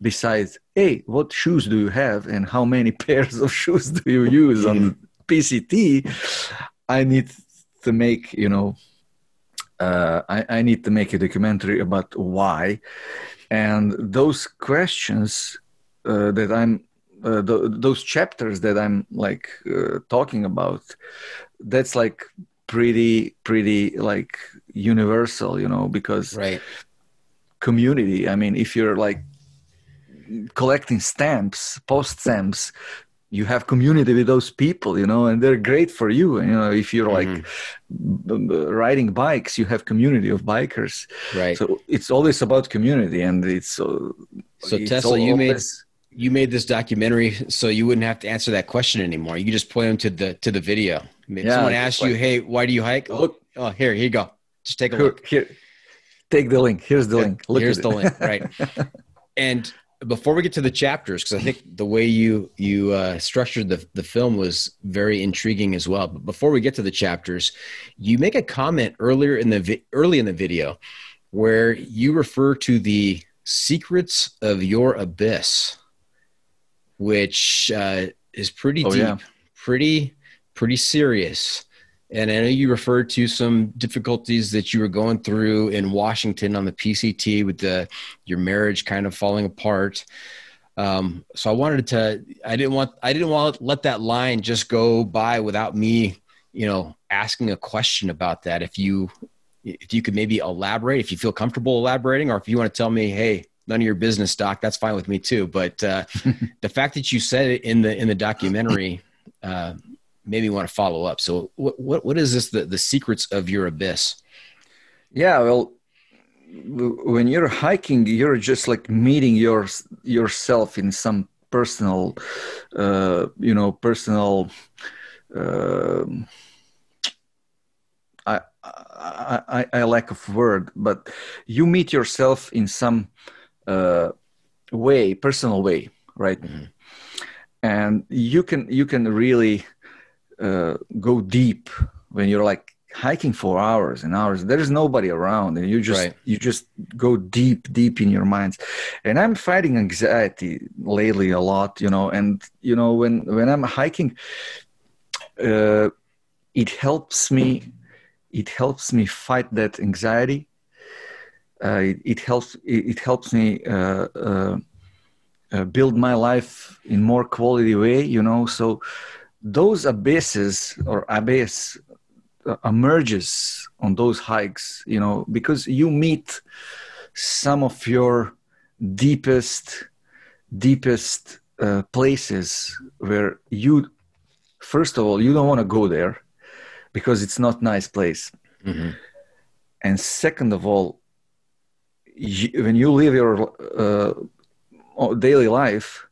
besides hey what shoes do you have and how many pairs of shoes do you use on pct i need to make you know uh, I, I need to make a documentary about why and those questions uh, that i'm uh, th- those chapters that i'm like uh, talking about that's like pretty pretty like universal you know because Right. community. I mean, if you're like collecting stamps, post stamps, you have community with those people, you know, and they're great for you. You know, if you're like b- b- riding bikes, you have community of bikers. Right. So it's always about community, and it's uh, So it's Tesla, you made you made this documentary so you wouldn't have to answer that question anymore. You just point them to the to the video. If Yeah, someone asks you, "Hey, why do you hike?" Look, oh, here, here you go. Just take a here, look. here, take the link. Here's the link. Look Here's at the it. link, right? And before we get to the chapters, because I think the way you you uh, structured the the film was very intriguing as well. But before we get to the chapters, you make a comment earlier in the vi- early in the video where you refer to the secrets of your abyss, which uh, is pretty Oh, deep, yeah. pretty pretty serious. And I know you referred to some difficulties that you were going through in Washington on the PCT with the your marriage kind of falling apart. Um, so I wanted to. I didn't want. I didn't want to let that line just go by without me, you know, asking a question about that. If you, if you could maybe elaborate, if you feel comfortable elaborating, or if you want to tell me, hey, none of your business, doc, that's fine with me too. But uh, the fact that you said it in the in the documentary. Uh, made me want to follow up. So what what what is this the the secrets of your abyss? Yeah, well, when you're hiking, you're just like meeting your yourself in some personal, uh, you know, personal. um I, I, I, I lack of word, but you meet yourself in some uh, way, personal way, right? And you can you can really uh, go deep when you're like hiking for hours and hours. There's nobody around, and you just Right. you just go deep, deep in your minds. And I'm fighting anxiety lately a lot, you know. And you know when when I'm hiking, uh, it helps me. It helps me fight that anxiety. Uh, it, it helps. It, it helps me uh, uh, uh, build my life in more quality way. You know, so those abysses or abyss uh, emerges on those hikes. You know, because you meet some of your deepest, deepest uh, places where you, first of all, you don't want to go there because it's not nice place and second of all you, when you live your uh, daily life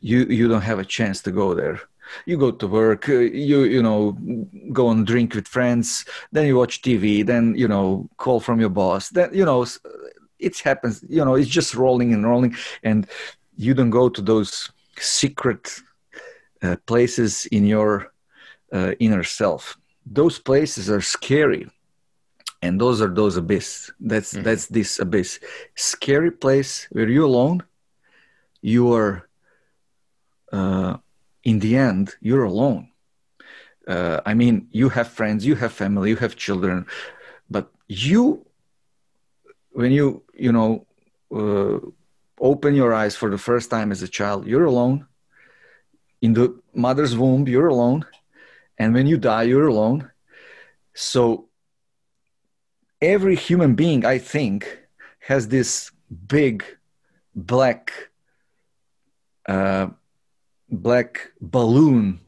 you you don't have a chance to go there you go to work uh, you you know go and drink with friends then you watch tv then you know call from your boss then you know it happens you know it's just rolling and rolling and you don't go to those secret uh, places in your uh, inner self. Those places are scary and those are those abyss. That's that's this abyss. Scary place where you're alone you are uh, in the end you're alone. Uh, i mean you have friends you have family you have children but you when you you know uh, open your eyes for the first time as a child you're alone. In the mother's womb you're alone. And when you die you're alone. So every human being i think has this big black uh, black balloon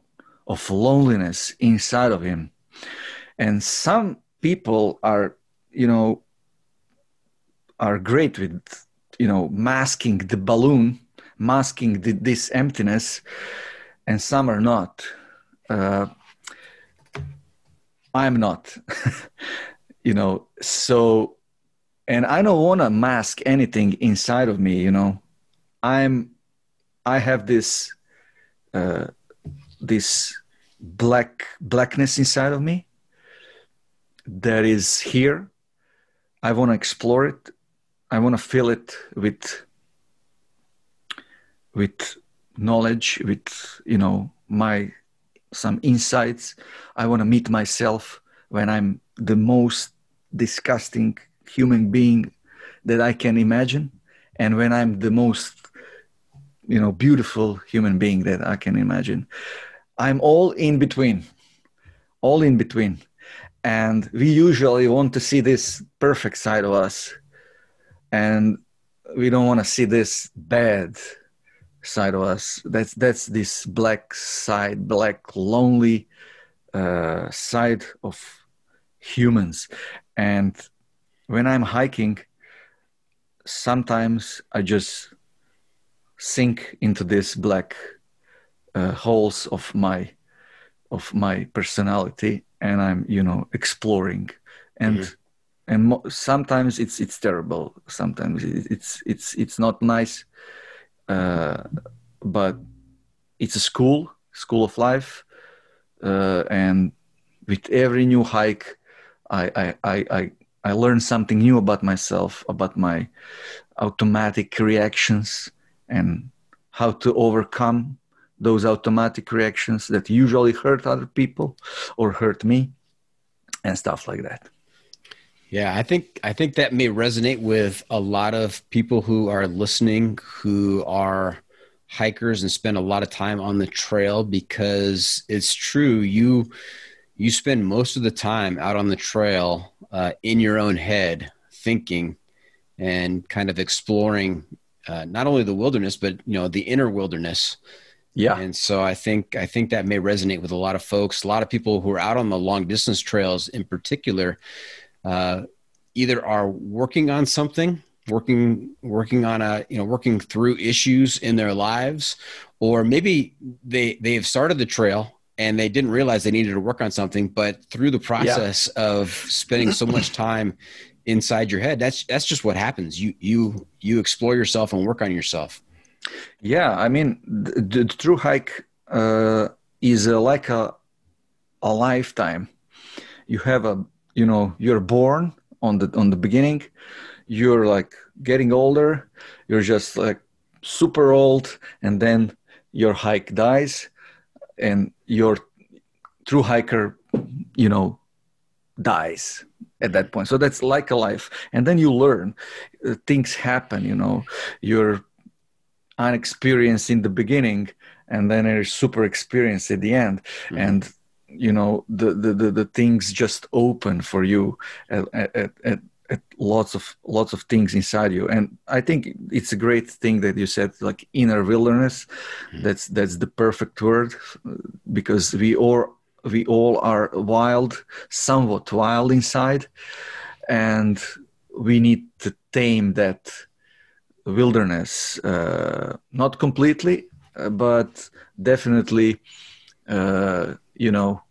of loneliness inside of him. And some people are you know are great with you know masking the balloon masking the, this emptiness and some are not. Uh, i'm not you know so and i don't want to mask anything inside of me you know. I'm i have this uh this black blackness inside of me that is here. I want to explore it. I want to fill it with with knowledge with you know my some insights. I want to meet myself when i'm the most disgusting human being that i can imagine. And when i'm the most you know beautiful human being that i can imagine. I'm all in between all in between. And we usually want to see this perfect side of us. And we don't want to see this bad side of us. That's that's this black side black lonely uh, side of humans. And when i'm hiking sometimes i just sink into this black uh, holes of my of my personality and i'm you know exploring. And and mo- sometimes it's it's terrible. Sometimes it's it's it's not nice. Uh, but it's a school school of life. Uh, and with every new hike I, I i i i learn something new about myself about my automatic reactions and how to overcome those automatic reactions that usually hurt other people or hurt me and stuff like that. Yeah, I think I think that may resonate with a lot of people who are listening who are hikers and spend a lot of time on the trail because it's true you you spend most of the time out on the trail uh, in your own head thinking and kind of exploring uh, not only the wilderness but you know the inner wilderness yeah and so I think I think that may resonate with a lot of folks. A lot of people who are out on the long distance trails, in particular, uh, either are working on something working working on a you know working through issues in their lives or maybe they they have started the trail and they didn't realize they needed to work on something but through the process yeah. of spending so much time inside your head. That's that's just what happens. You you you explore yourself and work on yourself. Yeah i mean the, the through hike uh, is a, like a a lifetime. You have a you know you're born on the on the beginning. You're like getting older. You're just like super old and then your hike dies and your through hiker you know dies at that point. So that's like a life. And then you learn uh, things happen you know. You're unexperienced in the beginning and then you're super experienced at the end. Mm-hmm. and you know the, the, the the things just open for you at, at, at, at lots of lots of things inside you. And i think it's a great thing that you said like inner wilderness. Mm-hmm. that's that's the perfect word because we all we all are wild somewhat wild inside and we need to tame that wilderness uh, not completely uh, but definitely uh, you know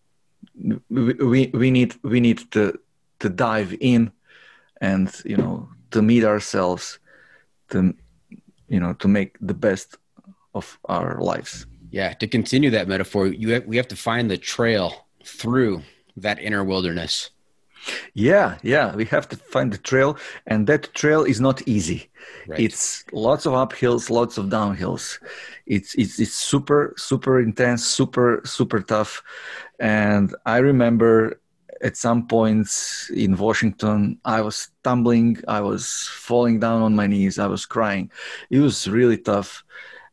we, we we need we need to to dive in and you know to meet ourselves to you know to make the best of our lives yeah to continue that metaphor you have, we have to find the trail through that inner wilderness. Yeah yeah we have to find the trail and that trail is not easy. Right. it's lots of uphills lots of downhills. It's it's it's super super intense super super tough. And i remember at some points in washington i was stumbling i was falling down on my knees i was crying. It was really tough.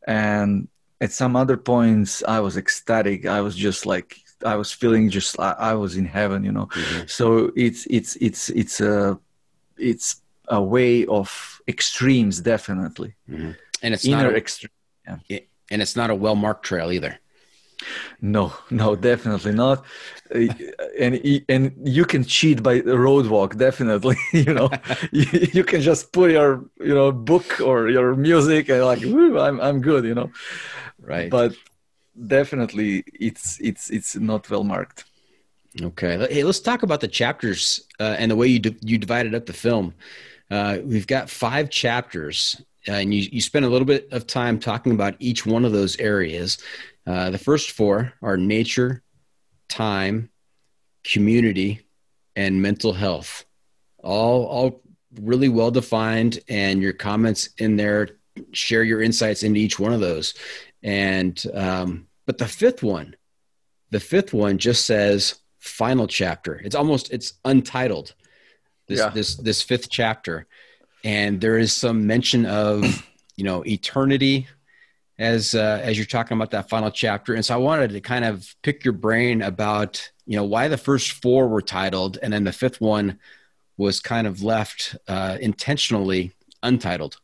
And at some other points i was ecstatic i was just like I was feeling just I, I was in heaven, you know. Mm-hmm. So it's it's it's it's a it's a way of extremes, definitely. Mm-hmm. And it's inner extreme. Yeah. and it's not a well marked trail either. No, no, definitely not. Uh, and and you can cheat by the road walk, definitely. you know, you, you, can just put your you know book or your music and like, I'm I'm good, you know. Right. But definitely it's it's it's not well marked okay hey let's talk about the chapters uh, and the way you you divided up the film uh, we've got five chapters uh, and you, you spend a little bit of time talking about each one of those areas uh, the first four are nature time community and mental health all all really well defined and your comments in there share your insights into each one of those and um, but the fifth one, the fifth one just says final chapter. It's almost it's untitled. This yeah. this this fifth chapter, and there is some mention of you know eternity as uh, as you're talking about that final chapter. And so I wanted to kind of pick your brain about you know why the first four were titled, and then the fifth one was kind of left uh, intentionally untitled.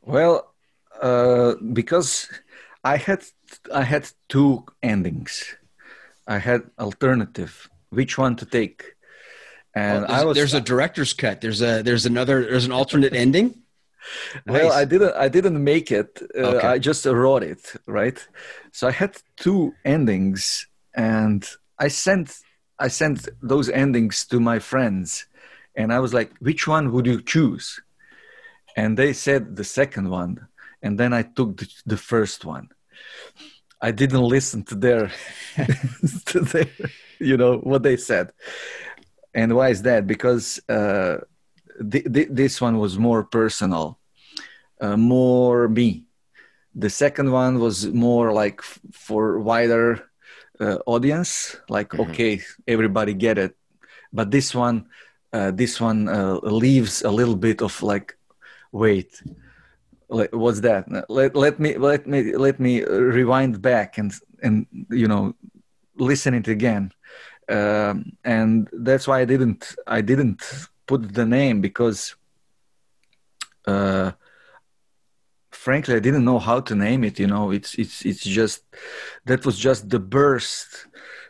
Well, uh, because I had I had two endings. I had alternative which one to take, and well, I was there's a director's cut. There's a there's another there's an alternate ending. Well, nice. I didn't I didn't make it. Uh, okay. I just wrote it right. So I had two endings, and I sent I sent those endings to my friends, and I was like, which one would you choose? And they said the second one and then I took the, the first one. I didn't listen to their, to their, you know, what they said. And why is that? Because uh, th- th- this one was more personal, uh, more me. The second one was more like f- for wider uh, audience, like mm-hmm. okay, everybody get it. But this one, uh, this one uh, leaves a little bit of like, wait, what's that let, let me let me let me rewind back and and you know listen it again um, and that's why i didn't i didn't put the name because uh, frankly i didn't know how to name it you know it's it's it's just that was just the burst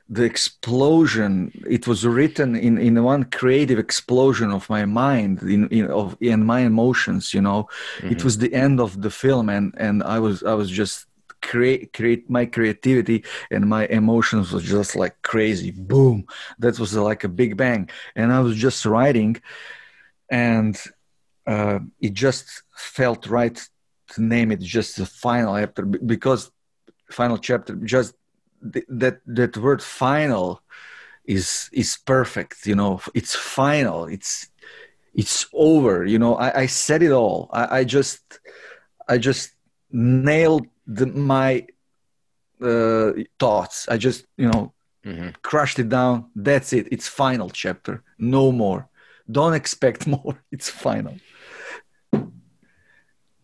the explosion it was written in in one creative explosion of my mind in, in of in my emotions you know mm-hmm. it was the end of the film and and i was i was just create create my creativity and my emotions was just like crazy. Boom. That was like a big bang. And i was just writing and uh, it just felt right to name it just the final chapter because final chapter just that that word final is is perfect you know it's final it's it's over you know i, I said it all. I, I just i just nailed the, my uh, thoughts. I just you know mm-hmm. crushed it down. That's it. It's final chapter. No more. Don't expect more. It's final.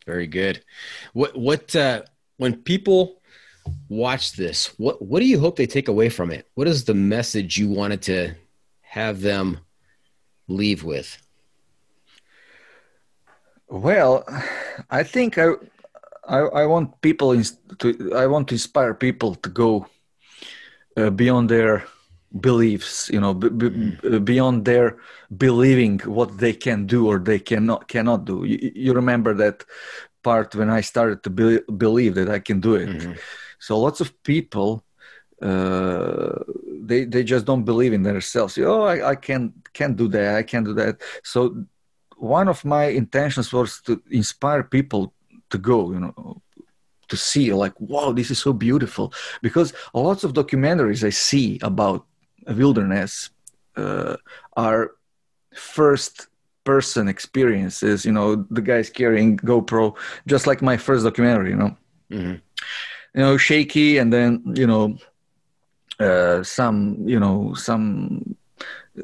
Very good. What what uh when people watch this, what what do you hope they take away from it? What is the message you wanted to have them leave with? Well, I think I I, I want people to I want to inspire people to go uh, beyond their beliefs you know b- b- mm. beyond their believing what they can do or they cannot cannot do you, you remember that part when i started to be, believe that i can do it mm-hmm. So lots of people uh, they they just don't believe in themselves. Oh, I, I can't can't do that. I can't do that. So one of my intentions was to inspire people to go. You know, to see like wow this is so beautiful because a lots of documentaries i see about wilderness uh, are first person experiences you know the guys carrying gopro just like my first documentary you know mm-hmm you know shaky and then you know uh, some you know some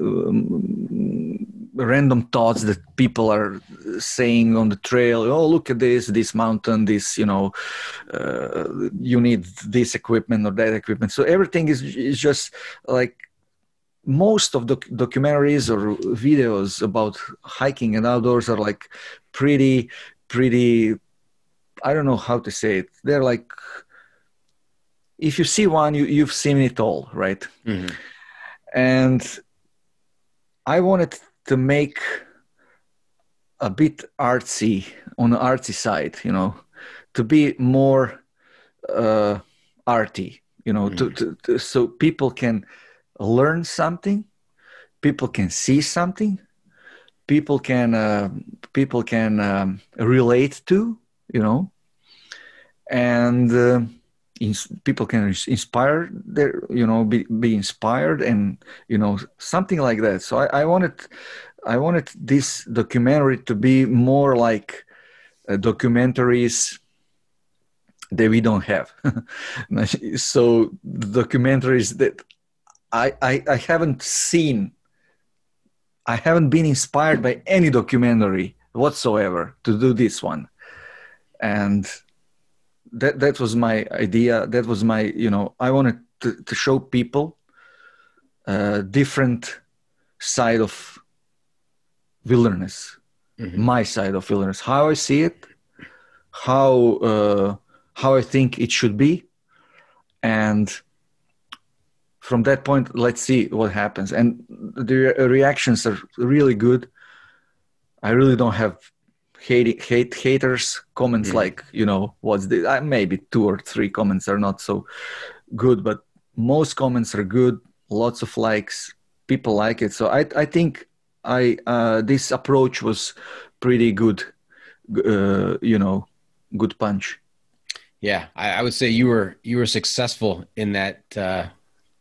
um, random thoughts that people are saying on the trail oh look at this this mountain this you know uh, you need this equipment or that equipment so everything is is just like most of the documentaries or videos about hiking and outdoors are like pretty pretty i don't know how to say it they're like if you see one, you, you've seen it all, right? mm-hmm. And I wanted to make a bit artsy on the artsy side, you know, to be more uh, arty, you know, mm-hmm. to, to, to, so people can learn something, people can see something, people can uh, people can um, relate to, you know, and. Uh, people can inspire their you know be, be inspired and you know something like that. So I, I wanted i wanted this documentary to be more like uh, documentaries that we don't have. So documentaries that I, I i haven't seen i haven't been inspired by any documentary whatsoever to do this one. And that that was my idea. That was my you know I wanted to, to show people a different side of wilderness, mm-hmm. my side of wilderness, how I see it, how uh, how I think it should be, and from that point, let's see what happens. And the reactions are really good. I really don't have hate, hate haters comments mm. like you know what's the uh, maybe two or three comments are not so good but most comments are good lots of likes people like it so i i think i uh, this approach was pretty good uh, you know good punch yeah I, I, would say you were you were successful in that uh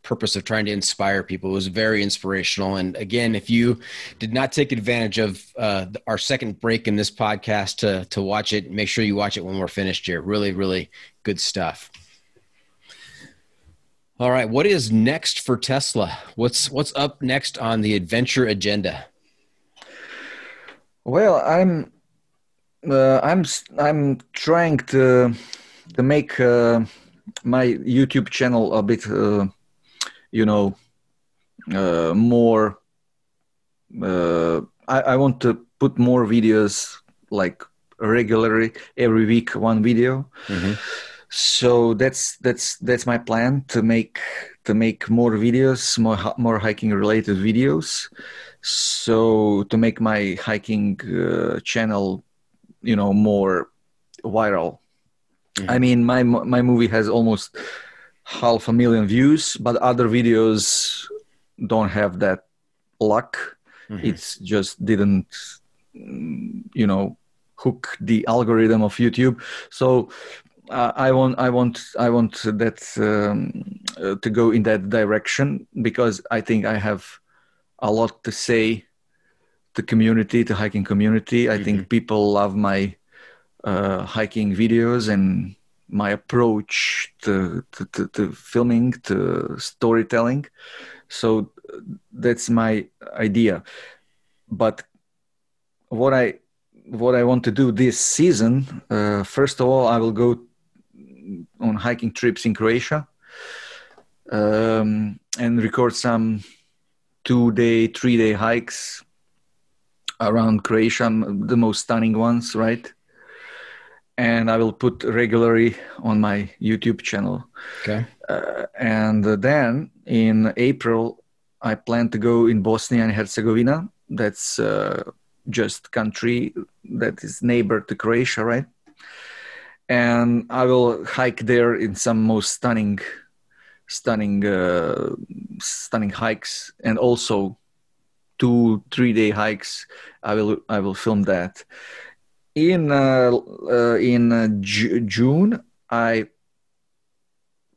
purpose of trying to inspire people. It was very inspirational. And again, if you did not take advantage of uh, our second break in this podcast to to watch it, make sure you watch it when we're finished here. Really, really good stuff. All right, what is next for Tesla? What's what's up next on the adventure agenda? Well, I'm uh, I'm I'm trying to to make uh, my YouTube channel a bit uh, you know uh, more uh, I, I want to put more videos like regularly every week one video mm-hmm. so that's that's that's my plan to make to make more videos, more more hiking related videos. So to make my hiking uh, channel, you know, more viral. I mean, my my movie has almost half a million views, but other videos don't have that luck. It's just didn't, you know, hook the algorithm of YouTube. So uh, I want, I want, I want that um, uh, to go in that direction because I think I have a lot to say to community, to hiking community. I think people love my uh, hiking videos and my approach to, to, to, to filming, to storytelling. So that's my idea. But what I what I want to do this season, uh, first of all, I will go on hiking trips in Croatia um, and record some two day, three day hikes around Croatia, the most stunning ones, right? And I will put regularly on my YouTube channel. Okay. Uh, and then in April, I plan to go in Bosnia and Herzegovina. That's uh, just country that is neighbor to Croatia, right? And I will hike there in some most stunning, stunning, uh, stunning hikes, and also two, three day hikes. I will, I will film that. In uh, uh, in uh, Ju- June, I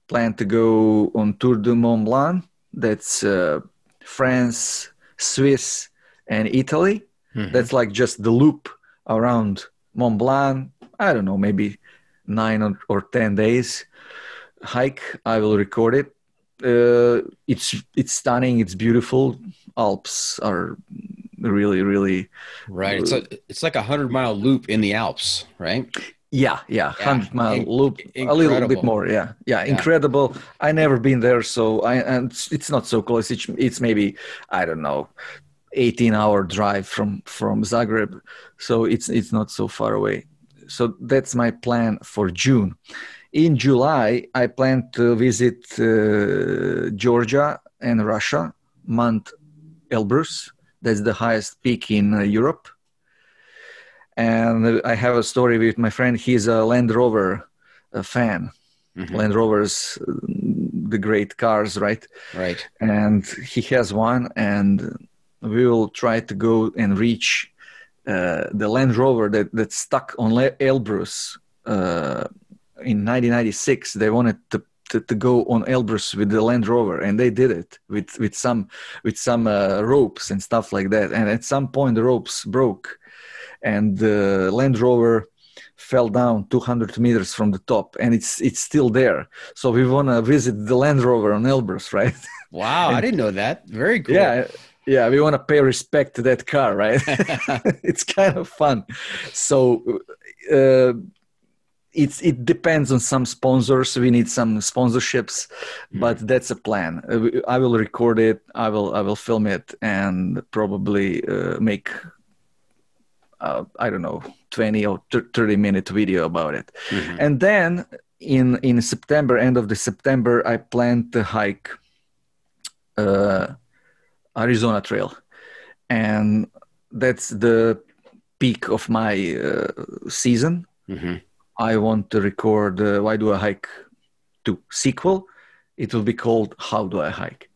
plan to go on Tour de Mont Blanc. That's uh, France, Swiss, and Italy. That's like just the loop around Mont Blanc. I don't know, maybe nine or, or ten days hike. I will record it. Uh, it's it's stunning. It's beautiful. Alps are really really Right. It's a, it's like a hundred mile loop in the Alps, right? Yeah, yeah, Yeah, hundred mile in- loop, a little bit more. Yeah, yeah, incredible. I never been there, so I and it's, it's not so close. It's, it's maybe I don't know, eighteen hour drive from from Zagreb, so it's it's not so far away. So that's my plan for June. In July, I plan to visit uh, Georgia and Russia, Mount Elbrus. That's the highest peak in uh, Europe and I have a story with my friend. He's a Land Rover uh fan. Land Rovers, uh, the great cars, right? Right. And he has one, and we will try to go and reach uh, the Land Rover that that stuck on Le- Elbrus uh, in 1996. They wanted to. To, to go on Elbrus with the Land Rover, and they did it with with some with some uh, ropes and stuff like that. And at some point, the ropes broke, and the Land Rover fell down 200 meters from the top, and it's it's still there. So we want to visit the Land Rover on Elbrus, right? Wow. I didn't know that. Very cool. yeah, yeah. We want to pay respect to that car, right? it's kind of fun. So. Uh, it's it depends on some sponsors. We need some sponsorships, but that's a plan. Uh, I will record it. I will I will film it and probably uh, make uh, I don't know, 20 or 30 minute video about it. And then in in September, end of the September, I plan to hike uh, Arizona Trail, and that's the peak of my uh, season. Mhm. I want to record uh, Why Do I Hike 2 sequel. It will be called How Do I Hike.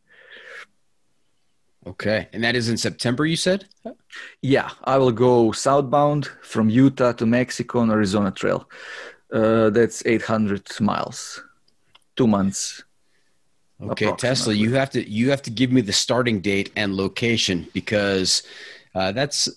Okay. And that is in September, you said? Yeah, I will go southbound from Utah to Mexico on Arizona Trail. Uh, that's 800 miles, two months. Okay, Tesla, you have to you have to give me the starting date and location because uh, that's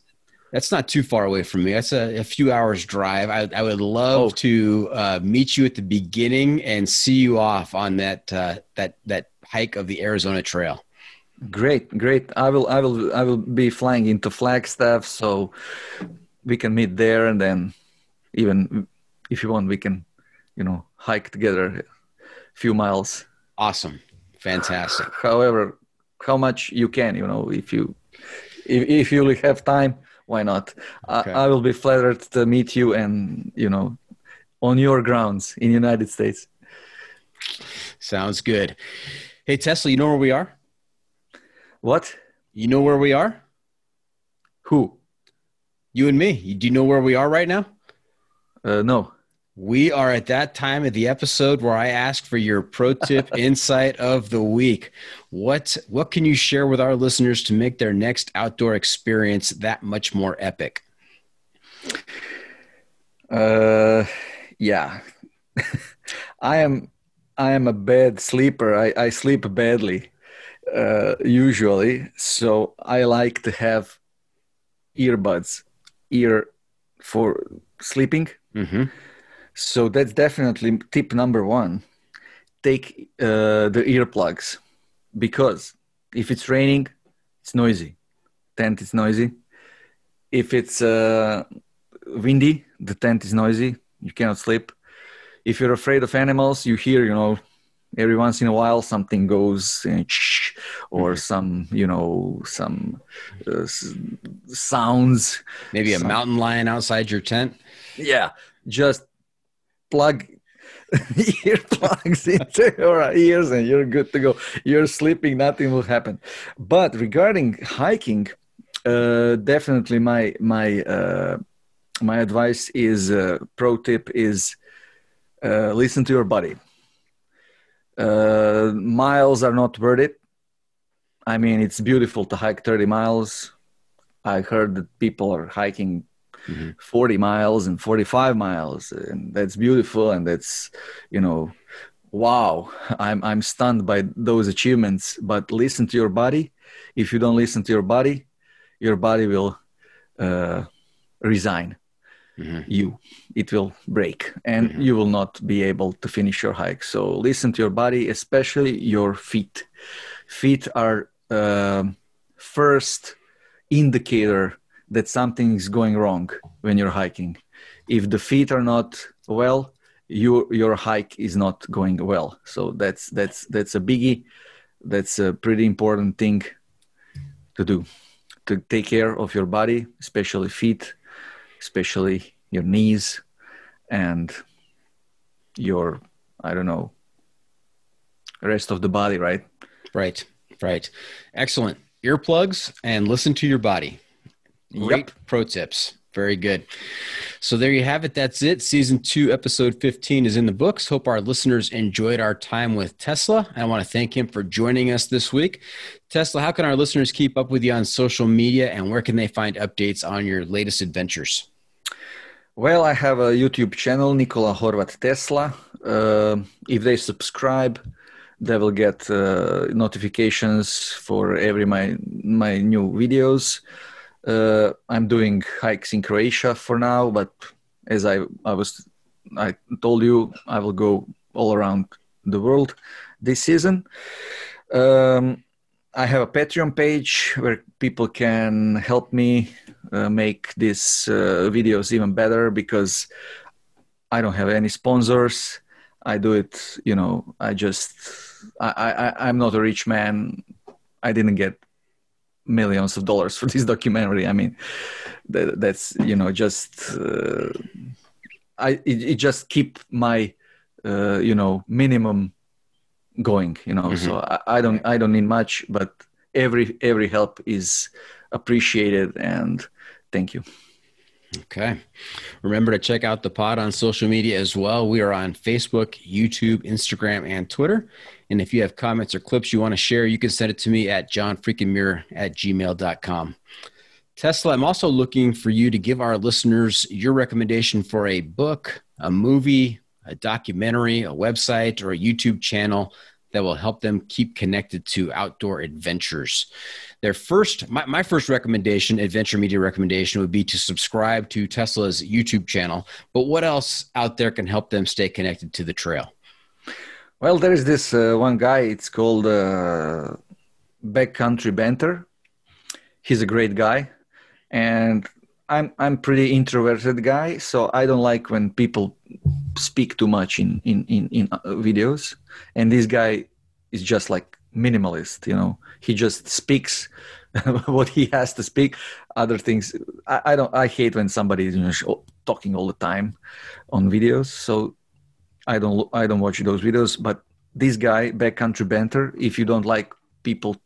that's not too far away from me. That's a, a few hours drive. I, I would love Oh. to uh, meet you at the beginning and see you off on that uh, that that hike of the Arizona Trail. Great, great. I will, I will, I will be flying into Flagstaff, so we can meet there, and then even if you want, we can, you know, hike together a few miles. Awesome, fantastic. However, how much you can, you know, if you if, if you have time, why not? Okay. I, I will be flattered to meet you, and you know, on your grounds in United States. Sounds good. Hey, Tesla, you know where we are? What? You know where we are? Who? You and me. Do you know where we are right now? Uh, no. We are at that time of the episode where I ask for your pro tip insight of the week. What what can you share with our listeners to make their next outdoor experience that much more epic? Uh, yeah. I am I am a bad sleeper. I, I sleep badly uh, usually, so I like to have earbuds, ear for sleeping. Mm-hmm. So that's definitely tip number one. Take uh, the earplugs because if it's raining, it's noisy. Tent is noisy. If it's uh, windy, the tent is noisy. You cannot sleep. If you're afraid of animals, you hear, you know, every once in a while something goes uh, or mm-hmm. some you know some uh, sounds maybe a some, mountain lion outside your tent yeah just plug earplugs into your ears and you're good to go you're sleeping nothing will happen but regarding hiking uh, definitely my my uh, my advice is uh, pro tip is uh, listen to your body uh, miles are not worth it. I mean, it's beautiful to hike 30 miles. I heard that people are hiking mm-hmm. 40 miles and 45 miles, and that's beautiful. And that's, you know, wow. I'm I'm stunned by those achievements. But listen to your body. If you don't listen to your body, your body will uh, resign mm-hmm. you it will break and mm-hmm. you will not be able to finish your hike so listen to your body especially your feet feet are uh, first indicator that something is going wrong when you're hiking. If the feet are not well your your hike is not going well. So that's that's that's a biggie. That's a pretty important thing to do to take care of your body especially feet especially your knees and your i don't know rest of the body right? Right right. Excellent. Earplugs and listen to your body great yep. pro tips very good. So there you have it. That's it. Season two, episode 15 is in the books. Hope our listeners enjoyed our time with Tesla. I want to thank him for joining us this week. Tesla, how can our listeners keep up with you on social media and where can they find updates on your latest adventures? Well, I have a YouTube channel, Nikola Horvat Tesla. Uh, if they subscribe, they will get uh, notifications for every my my new videos. Uh, I'm doing hikes in Croatia for now, but as I I was I told you, I will go all around the world this season. Um, I have a Patreon page where people can help me uh, make these uh, videos even better because I don't have any sponsors. I do it, you know. I just I, I I'm not a rich man. I didn't get millions of dollars for this documentary. I mean, that, that's you know just uh, I it, it, just keep my uh, you know minimum going. You know, mm-hmm. so I, I don't I don't need much, but every every help is appreciated and thank you. Okay. Remember to check out the pod on social media as well. We are on Facebook, YouTube, Instagram, and Twitter. And if you have comments or clips you want to share, you can send it to me at johnfreakinmuir at gmail.com. Tesla, I'm also looking for you to give our listeners your recommendation for a book, a movie, a documentary, a website, or a YouTube channel that will help them keep connected to outdoor adventures. Their first, my, my first recommendation, adventure media recommendation, would be to subscribe to Tesla's YouTube channel. But what else out there can help them stay connected to the trail? Well, there is this uh, one guy. It's called uh, Backcountry Banter. He's a great guy, and I'm I'm pretty introverted guy, so I don't like when people speak too much in in in, in uh, videos. And this guy is just like minimalist, you know. He just speaks what he has to speak. Other things, I, I don't. I hate when somebody is you know, talking all the time on videos. So I don't I don't watch those videos. But this guy, Backcountry Banter, if you don't like people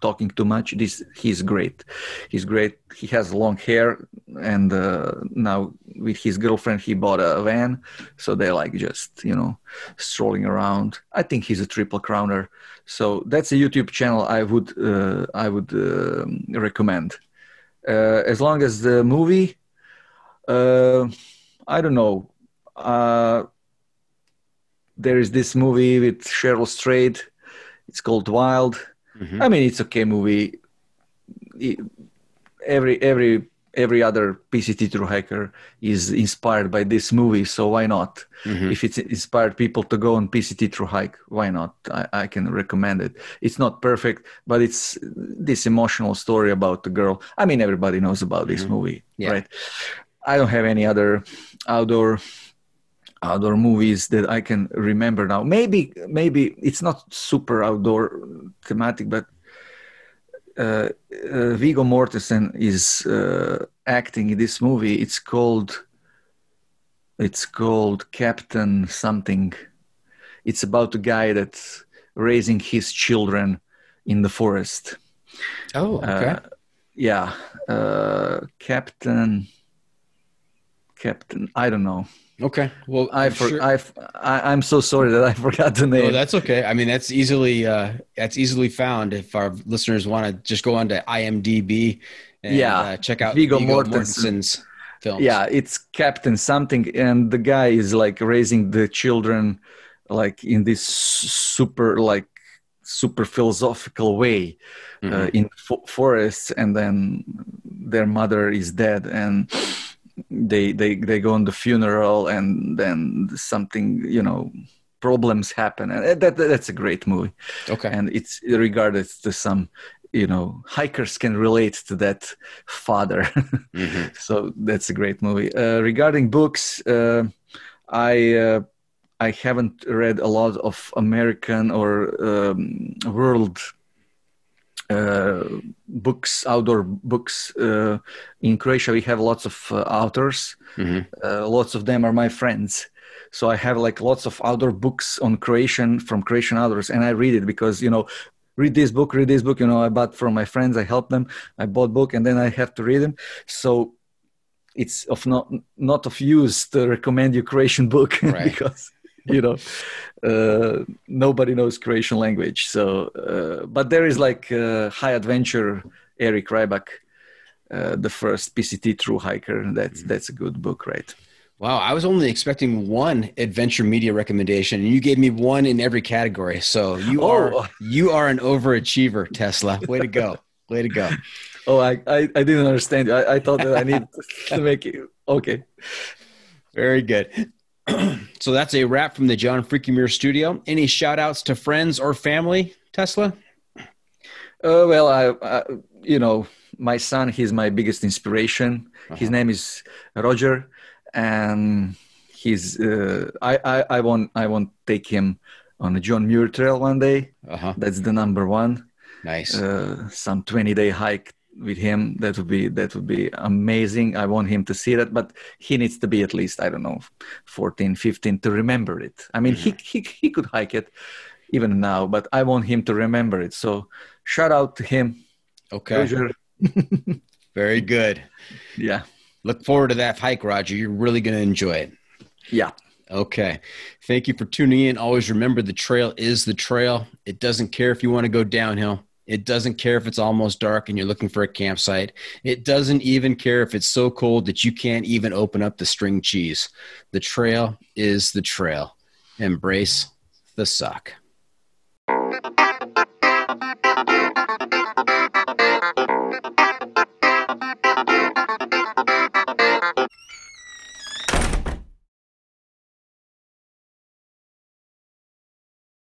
talking too much, this he's great. He's great. He has long hair, and uh, now with his girlfriend, he bought a van, so they're like just you know strolling around. I think he's a triple crowner. So that's a YouTube channel I would uh, I would uh, recommend. As long as the movie, uh, I don't know. Uh, there is this movie with Cheryl Strayed. It's called Wild. Mm-hmm. I mean, it's okay movie. Every every every other PCT through hiker is inspired by this movie, so why not? Mm-hmm. If it's inspired people to go on PCT through hike, why not? I, I, can recommend it. It's not perfect, but it's this emotional story about the girl. I mean, everybody knows about mm-hmm. this movie, yeah. right? I don't have any other outdoor outdoor movies that I can remember now. Maybe maybe it's not super outdoor thematic, but uh, uh, Viggo Mortensen is uh, acting in this movie. It's called it's called Captain something. It's about a guy that's raising his children in the forest. Oh, okay. Uh, yeah, uh, Captain. Captain, I don't know. Okay. Well, I for, sure. I, I am so sorry that I forgot the name. No, that's okay. I mean, that's easily uh, that's easily found if our listeners want to just go on to IMDb and yeah. Uh, check out Viggo, Viggo Mortensen's films. Yeah, it's Captain something, and the guy is like raising the children like in this super like super philosophical way uh, mm-hmm. uh, in fo- forests, and then their mother is dead and they they they go on the funeral and then something you know problems happen. And that, that's a great movie. Okay. And it's regarded to some you know hikers can relate to that father. Mm-hmm. so that's a great movie. Uh, regarding books uh, i uh, i haven't read a lot of american or um, world books, outdoor books. Uh, in Croatia, we have lots of uh, authors. Mm-hmm. lots of them are my friends. So I have like lots of outdoor books on Croatian from Croatian authors, and I read it because you know read this book, read this book. You know, I bought from my friends, I help them. I bought book, and then I have to read them. So it's of not not of use to recommend you Croatian book right. because you know uh, nobody knows croatian language so uh, but there is like uh, high adventure eric ryback uh, the first pct through hiker that's mm-hmm. that's a good book right Wow, I was only expecting one adventure media recommendation, and you gave me one in every category. So you oh. are you are an overachiever, Tesla. Way to go! Way to go! Oh, I I, I didn't understand. I, I thought that I need to make it okay. Very good. so that's a wrap from the John Freaky Muir studio. Any shout outs to friends or family, Tesla? Uh, well, I, I, you know, my son, he's my biggest inspiration. Uh-huh. His name is Roger, and he's. Uh, I, I, I want, I want take him on a John Muir Trail one day. Uh-huh. That's the number one. Nice. Uh, some twenty day hike with him that would be that would be amazing. I want him to see that but he needs to be at least i don't know 14 15 to remember it. I mean mm-hmm. he, he he could hike it even now but i want him to remember it. So shout out to him. Okay. Very good. Yeah. Look forward to that hike roger. You're really going to enjoy it. Yeah. Okay. Thank you for tuning in. Always remember the trail is the trail. It doesn't care if you want to go downhill. It doesn't care if it's almost dark and you're looking for a campsite. It doesn't even care if it's so cold that you can't even open up the string cheese. The trail is the trail. Embrace the suck.